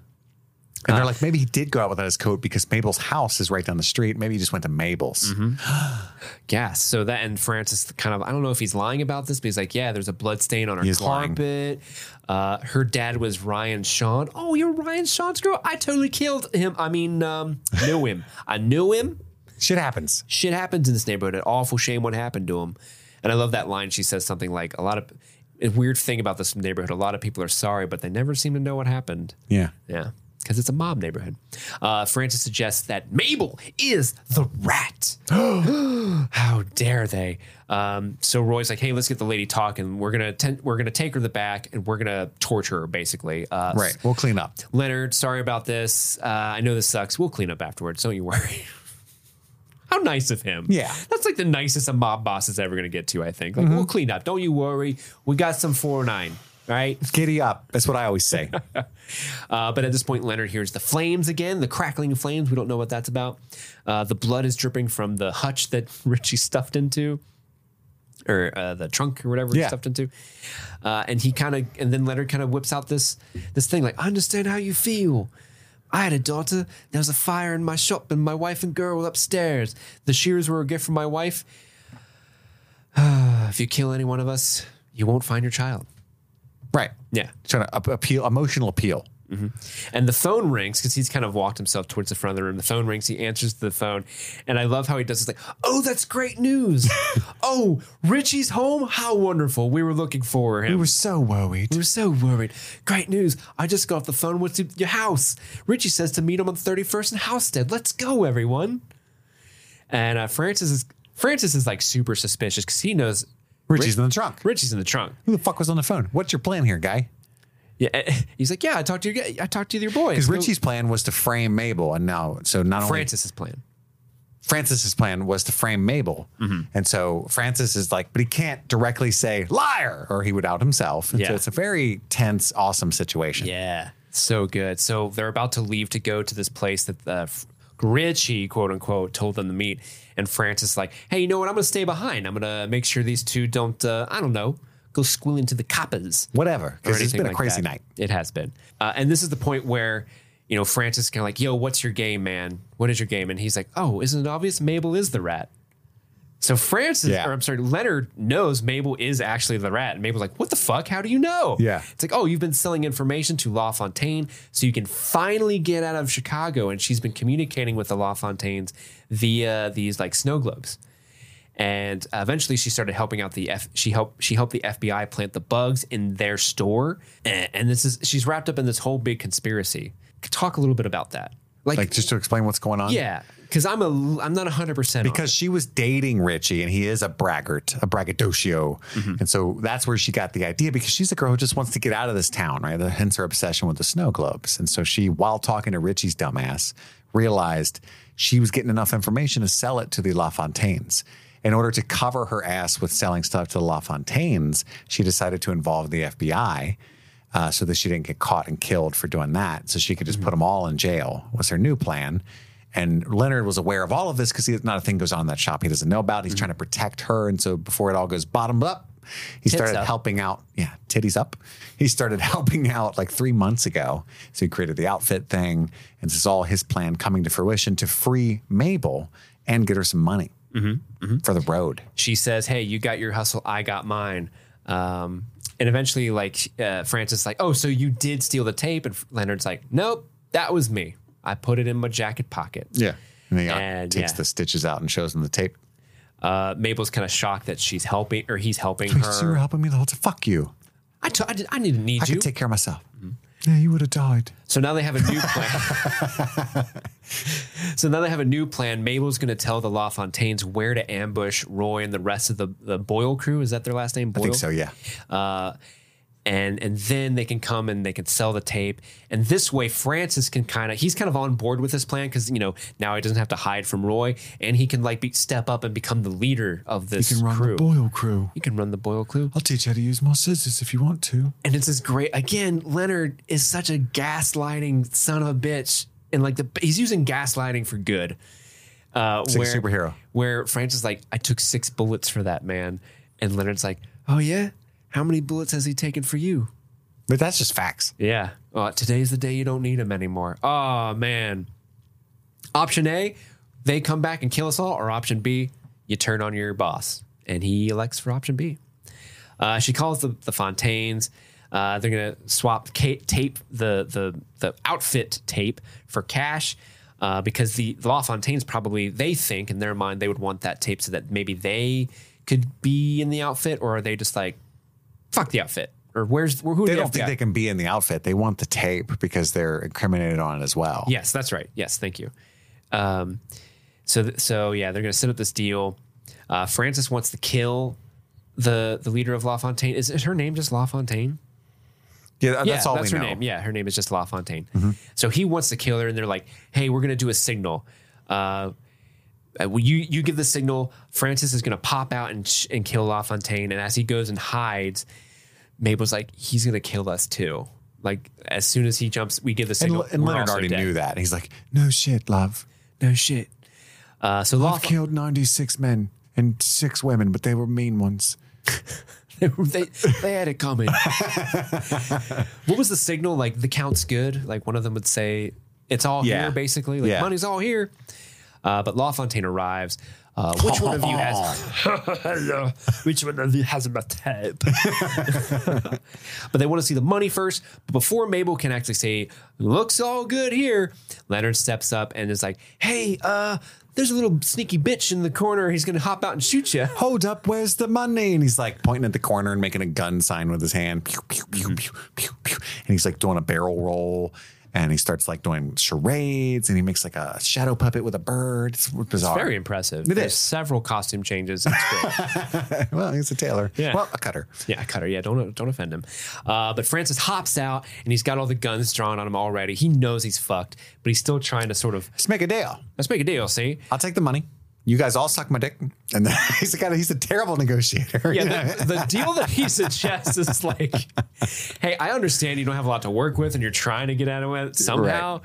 And they're like, maybe he did go out without his coat because Mabel's house is right down the street. Maybe he just went to Mabel's. Yes. So that and Francis kind of I don't know if he's lying about this, but he's like, yeah, there's a blood stain on her He is lying. carpet. Uh, her dad was Ryan Sean. Oh, you're Ryan Sean's girl. I totally killed him. I mean, um, knew him. I knew him. Shit happens. Shit happens in this neighborhood. An awful shame what happened to him. And I love that line. She says something like, "A lot of a weird thing about this neighborhood. A lot of people are sorry, but they never seem to know what happened." Yeah. Yeah. Because it's a mob neighborhood. Uh, Francis suggests that Mabel is the rat. How dare they? Um, so Roy's like, "Hey, let's get the lady talking. We're gonna ten- we're gonna take her to the back and we're gonna torture her, basically." Uh, Right. We'll clean up. Leonard, sorry about this. Uh, I know this sucks. We'll clean up afterwards. Don't you worry. How nice of him. Yeah. That's like the nicest a mob boss is ever going to get to, I think. Like, we'll clean up. Don't you worry. We got some 409. Right. Giddy up. That's what I always say. Uh, but at this point, Leonard hears the flames again, the crackling flames. We don't know what that's about. Uh, the blood is dripping from the hutch that Richie stuffed into, or uh, the trunk or whatever he stuffed into. Uh, and he kind of, and then Leonard kind of whips out this this thing like, I understand how you feel. I had a daughter. There was a fire in my shop, and my wife and girl were upstairs. The shears were a gift from my wife. if you kill any one of us, you won't find your child. Right. Yeah. Trying to appeal, emotional appeal. And the phone rings because he's kind of walked himself towards the front of the room. The phone rings. He answers the phone, and I love how he does this. Like, oh, that's great news. oh, Richie's home. How wonderful. We were looking for him. We were so worried. We were so worried. Great news. I just got off the phone with your house. Richie says to meet him on the 31st in Housestead. Let's go, everyone. And uh, Francis is Francis is like super suspicious because he knows Richie's in the trunk. Richie's in the trunk. Who the fuck was on the phone? What's your plan here, guy? Yeah, he's like, yeah, I talked to your I talked to your boy. Because Richie's plan was to frame Mabel, and now so not only Francis's plan. Francis's plan was to frame Mabel, Mm-hmm. and so Francis is like, but he can't directly say liar, or he would out himself. And so Yeah. it's a very tense, awesome situation. Yeah, so good. So they're about to leave to go to this place that uh, Richie, quote unquote, told them to meet. And Francis like, hey, you know what? I'm going to stay behind. I'm going to make sure these two don't, uh, I don't know, go squealing to the coppers. Whatever, because it's been a like crazy that. night. It has been. Uh, and this is the point where, you know, Francis kind of like, yo, what's your game, man? What is your game? And he's like, oh, isn't it obvious? Mabel is the rat. So Francis, Yeah. or I'm sorry, Leonard knows Mabel is actually the rat. And Mabel's like, what the fuck? How do you know? Yeah. It's like, oh, you've been selling information to La Fontaine so you can finally get out of Chicago. And she's been communicating with the La Fontaines via these like snow globes. And eventually, she started helping out the F. She helped. She helped the FBI plant the bugs in their store, and, and this is she's wrapped up in this whole big conspiracy. Talk a little bit about that, like, Like just to explain what's going on. yeah, because I'm a I'm not hundred percent because she was dating Richie and he is a braggart, a braggadocio. Mm-hmm. And so that's where she got the idea because she's a girl who just wants to get out of this town, right? Hence her obsession with the snow globes. And so she, while talking to Richie's dumbass, realized she was getting enough information to sell it to the LaFontaines. In order to cover her ass with selling stuff to the LaFontaines, she decided to involve the FBI. Uh, so that she didn't get caught and killed for doing that. So she could just put them all in jail was her new plan. And Leonard was aware of all of this because he not a thing goes on in that shop he doesn't know about. He's trying to protect her. And so before it all goes bottom up, he started up. helping out. Yeah, titties up. He started helping out like three months ago. So he created the outfit thing. And this is all his plan coming to fruition to free Mabel and get her some money for the road. she says, "Hey, you got your hustle, I got mine." Um, and eventually, like uh, Francis, is like, "Oh, so you did steal the tape?" And Leonard's like, "Nope, that was me. I put it in my jacket pocket." Yeah. And he uh, And, takes yeah. the stitches out and shows him the tape. Uh, Mabel's kind of shocked that she's helping or he's helping So you were her. helping me the whole time. Fuck you. I, t- I, did, I didn't need I you. I could take care of myself. Yeah, you would have died. so now they have a new plan. so now they have a new plan. Mabel's going to tell the LaFontaines where to ambush Roy and the rest of the the Boyle crew. Is that their last name? Boyle? I think so, yeah. uh, and and then they can come and they can sell the tape. And this way, Francis can kind of he's kind of on board with this plan because you know now he doesn't have to hide from Roy, and he can like be, step up and become the leader of this crew. You can run the Boyle crew. he can run the Boyle crew, I'll teach you how to use more scissors if you want to. and it's this great. Again, Leonard is such a gaslighting son of a bitch, and like the he's using gaslighting for good. Uh, like a superhero. Where Francis is like, I took six bullets for that man, and Leonard's like, Oh yeah, how many bullets has he taken for you? But that's just facts. Yeah. Uh, today's the day you don't need him anymore. Oh, man. Option A, they come back and kill us all. Or option B, you turn on your boss. And he elects for option B. Uh, she calls the, the Fontaines. Uh, they're going to swap ca- tape, the, the, the outfit tape for cash. Uh, because the, the La Fontaines probably, they think in their mind, they would want that tape so that maybe they could be in the outfit. Or are they just like, fuck the outfit. or where's who They the don't think they can be in the outfit. They want the tape because they're incriminated on it as well. Yes, that's right. Yes, thank you. Um, so th- so yeah, they're going to set up this deal. Uh, Francis wants to kill the the leader of La Fontaine. Is, is her name just La Fontaine? Yeah, that's yeah, all that's we her know. name. Yeah, her name is just La Fontaine. So he wants to kill her, and they're like, "Hey, we're gonna do a signal. Uh, you you give the signal. Francis is gonna pop out and sh- and kill La Fontaine. And as he goes and hides, Mabel's like, he's gonna kill us too. Like as soon as he jumps, we give the signal. and we're Leonard already dead. knew that. And he's like, no shit, love. No shit. Uh, so La I've killed 96 men and six women, but they were mean ones. they they had it coming. what was the signal? Like the count's good. Like one of them would say, "It's all Yeah. here," basically. Like Yeah. money's all here. Uh, but La Fontaine arrives. Uh, which one of you has? Which one of you has my tape? but they want to see the money first. But before Mabel can actually say, "Looks all good here," Leonard steps up and is like, "Hey, uh." There's a little sneaky bitch in the corner. He's going to hop out and shoot you. Hold up, where's the money? And he's like pointing at the corner and making a gun sign with his hand. Pew, pew, pew, pew, pew, pew. And he's like doing a barrel roll. And he starts like doing charades and he makes like a shadow puppet with a bird. It's bizarre. Very impressive. It There's is. several costume changes. It's great. well, he's a tailor. Yeah. Well, a cutter. yeah, a Cutter. Yeah, don't don't offend him. Uh, but Francis hops out and he's got all the guns drawn on him already. He knows he's fucked, but he's still trying to sort of Let's make a deal. let's make a deal. See, I'll take the money. You guys all suck my dick. And then he's a of he's a terrible negotiator. yeah, the, the deal that he suggests is like, hey, I understand you don't have a lot to work with and you're trying to get out of it somehow.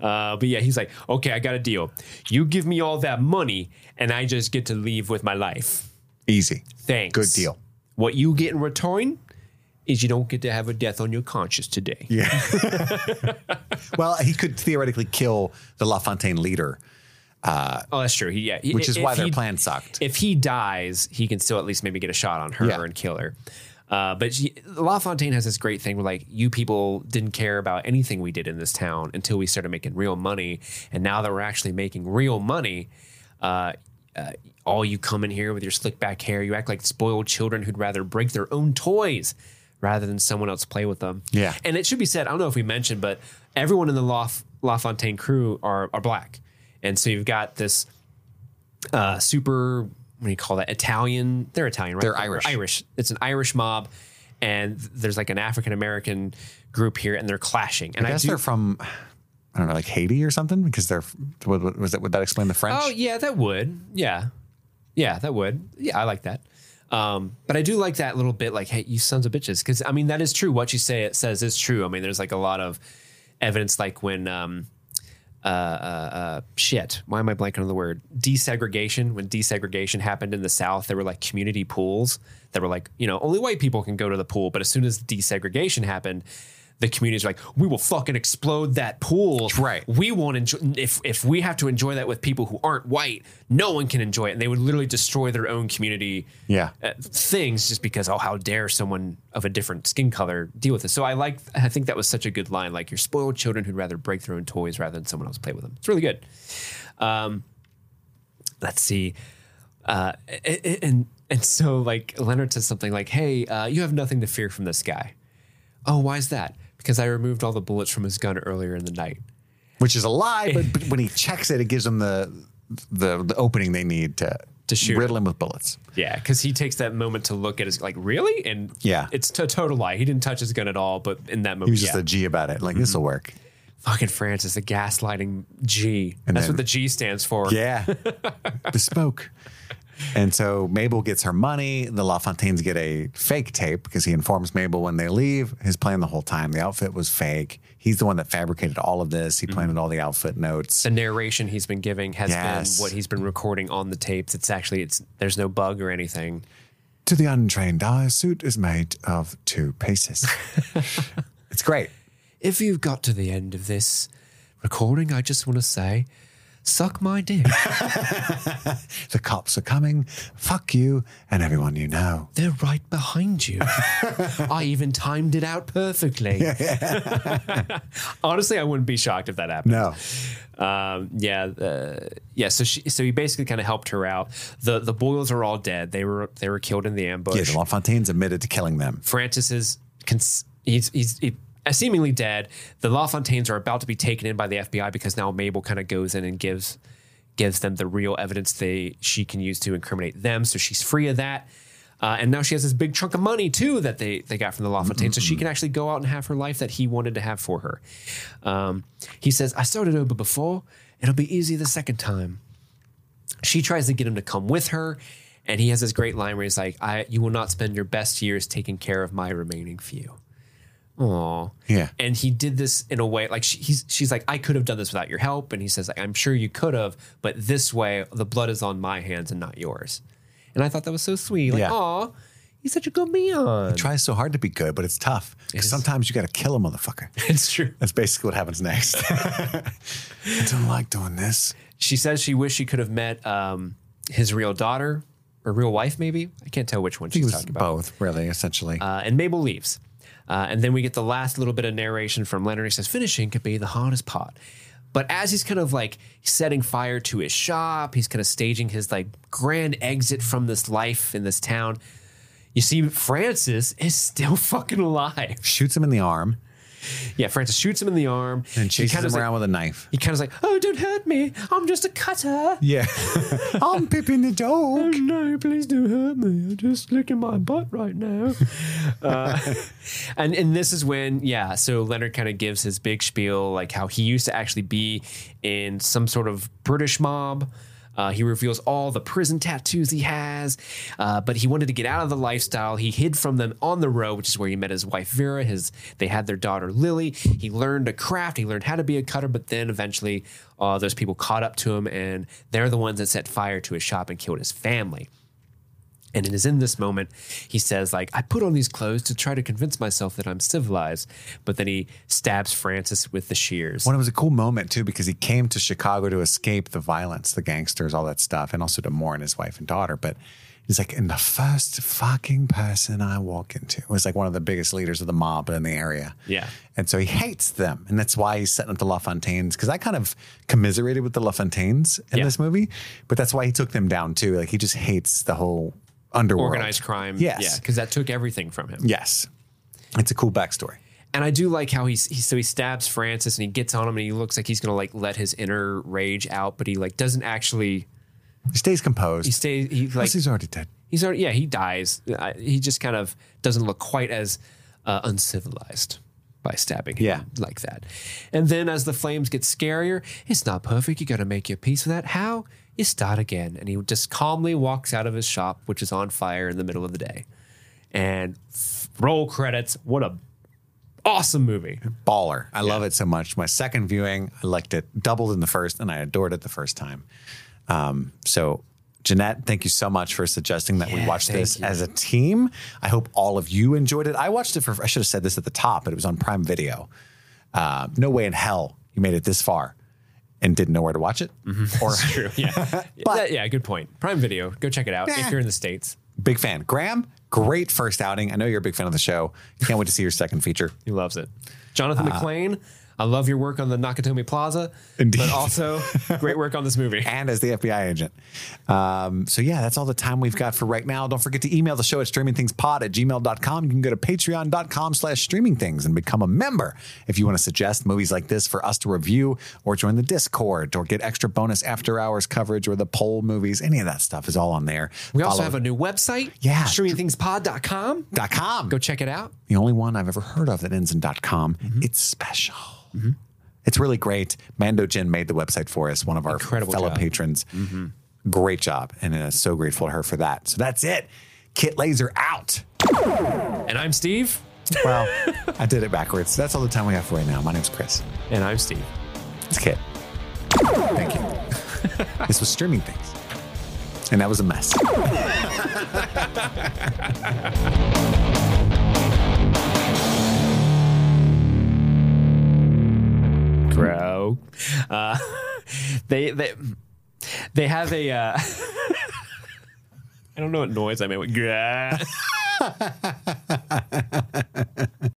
Uh, but yeah, he's like, okay, I got a deal. You give me all that money and I just get to leave with my life. Easy. Thanks. Good deal. What you get in return is you don't get to have a death on your conscience today. Yeah. well, he could theoretically kill the La Fontaine leader, Oh, that's true. He, yeah, which is why their he- plan sucked. If he dies, he can still at least maybe get a shot on her Yeah. and kill her. Uh, but she, La Fontaine has this great thing where like you people didn't care about anything we did in this town until we started making real money, and now that we're actually making real money, uh, uh, all you come in here with your slick back hair, you act like spoiled children who'd rather break their own toys rather than someone else play with them. Yeah. and it should be said. I don't know if we mentioned, but everyone in the La, La Fontaine crew are are black, and so you've got this uh, super what do you call that Italian? They're Italian, right? They're Irish. Irish. It's an Irish mob, and there's like an African American group here, and they're clashing. And I I, guess do, they're from, I don't know, like Haiti or something, because they're, would, was that, would that explain the French? Oh yeah, that would. Yeah, yeah, that would. Yeah, I like that. Um, but I do like that little bit, like, hey, you sons of bitches, because I mean that is true. What you say it says is true. I mean, there's like a lot of evidence, like when. Um, uh, uh, uh, shit. Why am I blanking on the word? Desegregation. When desegregation happened in the South, there were like community pools that were like, you know, only white people can go to the pool. But as soon as desegregation happened, the communities were like, we will fucking explode that pool. Right. We won't enjoy if if we have to enjoy that with people who aren't white, no one can enjoy it. And they would literally destroy their own community Yeah. uh, things just because oh how dare someone of a different skin color deal with this so i like i think that was such a good line like you're spoiled children who'd rather break their own toys rather than someone else play with them it's really good um let's see uh and and so like leonard says something like hey uh, you have nothing to fear from this guy oh why is that because i removed all the bullets from his gun earlier in the night Which is a lie, but, but when he checks it, it gives him the, the, the opening they need to, To shoot riddle him with bullets. Yeah, because he takes that moment to look at his like really, and Yeah. it's a total lie. He didn't touch his gun at all, but in that moment, He was just yeah. a G about it. Like, this will mm-hmm. work. fucking Francis, the gaslighting G. And That's then- what the G stands for. Yeah. Bespoke. And so Mabel gets her money. The La Fontaines get a fake tape because he informs Mabel when they leave. His plan the whole time, the outfit was fake. He's the one that fabricated all of this. He mm-hmm. planted all the outfit notes. The narration he's been giving has Yes. been what he's been recording on the tapes. It's actually it's there's no bug or anything. To the untrained eye, a suit is made of two pieces. it's great. If you've got to the end of this recording, I just want to say, suck my dick. The cops are coming. Fuck you and everyone you know. They're right behind you. I even timed it out perfectly. Honestly, I wouldn't be shocked if that happened. No. Um, yeah, uh, yeah. So she, so he basically kind of helped her out. the The Boyles are all dead. They were they were killed in the ambush. Yeah, the La admitted to killing them. Francis is cons- he's he's he, uh, seemingly dead. The LaFontaines are about to be taken in by the FBI because now Mabel kind of goes in and gives gives them the real evidence they she can use to incriminate them. So she's free of that. Uh, and now she has this big chunk of money too that they they got from the LaFontaine, so she can actually go out and have her life that he wanted to have for her. Um, he says, "I started over before; it'll be easy the second time." She tries to get him to come with her, and he has this great line where he's like, "I you will not spend your best years taking care of my remaining few." Aw. Yeah. And he did this in a way like she, he's she's like, I could have done this without your help, and he says, like, I'm sure you could have, but this way, the blood is on my hands and not yours. And I thought that was so sweet. Like, Yeah. aw, he's such a good man. He tries so hard to be good, but it's tough. Because is. sometimes you got to kill a motherfucker. It's true. That's basically what happens next. I don't like doing this. She says she wished she could have met um, his real daughter or real wife, maybe. I can't tell which one she's was talking about. both, really, essentially. Uh, and Mabel leaves. Uh, and then we get the last little bit of narration from Leonard. He says, finishing could be the hardest part. But as he's kind of like setting fire to his shop, he's kind of staging his like grand exit from this life in this town. You see, Francis is still fucking alive. Shoots him in the arm Yeah, Francis shoots him in the arm. and chases him is like- around with a knife. He kind of like, oh, don't hurt me. I'm just a cutter. Yeah. I'm Pippin the dog. No, please don't hurt me. I'm just licking my butt right now. uh, and and this is when, yeah. So Leonard kind of gives his big spiel, like how he used to actually be in some sort of British mob. Uh, he reveals all the prison tattoos he has, uh, but he wanted to get out of the lifestyle. He hid from them on the road, which is where he met his wife Vera. His they had their daughter Lily. He learned a craft. He learned how to be a cutter, but then eventually, uh, those people caught up to him, and they're the ones that set fire to his shop and killed his family. And it is in this moment he says, like, I put on these clothes to try to convince myself that I'm civilized. But then he stabs Francis with the shears. Well, it was a cool moment too because he came to Chicago to escape the violence, the gangsters, all that stuff, and also to mourn his wife and daughter. But he's like, and the first fucking person I walk into was like one of the biggest leaders of the mob in the area. Yeah. And so he hates them. And that's why he's setting up the LaFontaines. Because I kind of commiserated with the LaFontaines in Yeah. this movie, but that's why he took them down too. Like he just hates the whole underworld. Organized crime. Yes. Yeah, because that took everything from him. Yes. It's a cool backstory. And I do like how he's he, so he stabs Francis and he gets on him and he looks like he's gonna like let his inner rage out, but he like doesn't actually. He stays composed. He stays. He like Plus he's already dead. he's already yeah he dies. I, he just kind of doesn't look quite as uh, uncivilized by stabbing him Yeah. like that. And then as the flames get scarier, it's not perfect. You got to make your peace with that. How? You start again. And he just calmly walks out of his shop, which is on fire in the middle of the day. And roll credits. What a awesome movie. baller. I love it so much. My second viewing, I liked it doubled in the first, and I adored it the first time. Um, so, Jeanette, thank you so much for suggesting that we watch this you. as a team. I hope all of you enjoyed it. I watched it for, I should have said this at the top, but it was on Prime Video. Uh, no way in hell you made it this far and didn't know where to watch it. Mm-hmm. Or True. Yeah. But- That- yeah, good point. Prime Video. Go check it out Yeah. if you're in the States. big fan. Graham, great first outing. I know you're a big fan of the show. Can't wait to see your second feature. He loves it. Johnathan uh, McClain, I love your work on the Nakatomi Plaza, Indeed. but also great work on this movie. and as the FBI agent. Um, so yeah, that's all the time we've got for right now. Don't forget to email the show at streamingthingspod at gmail.com. You can go to patreon.com slash streamingthings and become a member if you want to suggest movies like this for us to review or join the Discord or get extra bonus after hours coverage or the poll movies. Any of that stuff is all on there. We also Follow- have a new website, Yeah. streamingthingspod.com. dot com. Go check it out. the only one I've ever heard of that ends in .com. Mm-hmm. It's special. It's really great. Mando Jin made the website for us, one of our Incredible fellow job. Mm-hmm. patrons. Great job. And uh, so grateful to her for that. So that's it. Kit Laser out. And I'm Steve. Well, I did it backwards. That's all the time we have for right now. My name's Chris. And I'm Steve. It's Kit. Thank you. this was Streaming Things. And that was a mess. Grow. Uh, they they they have a. Uh, I don't know what noise I made. with-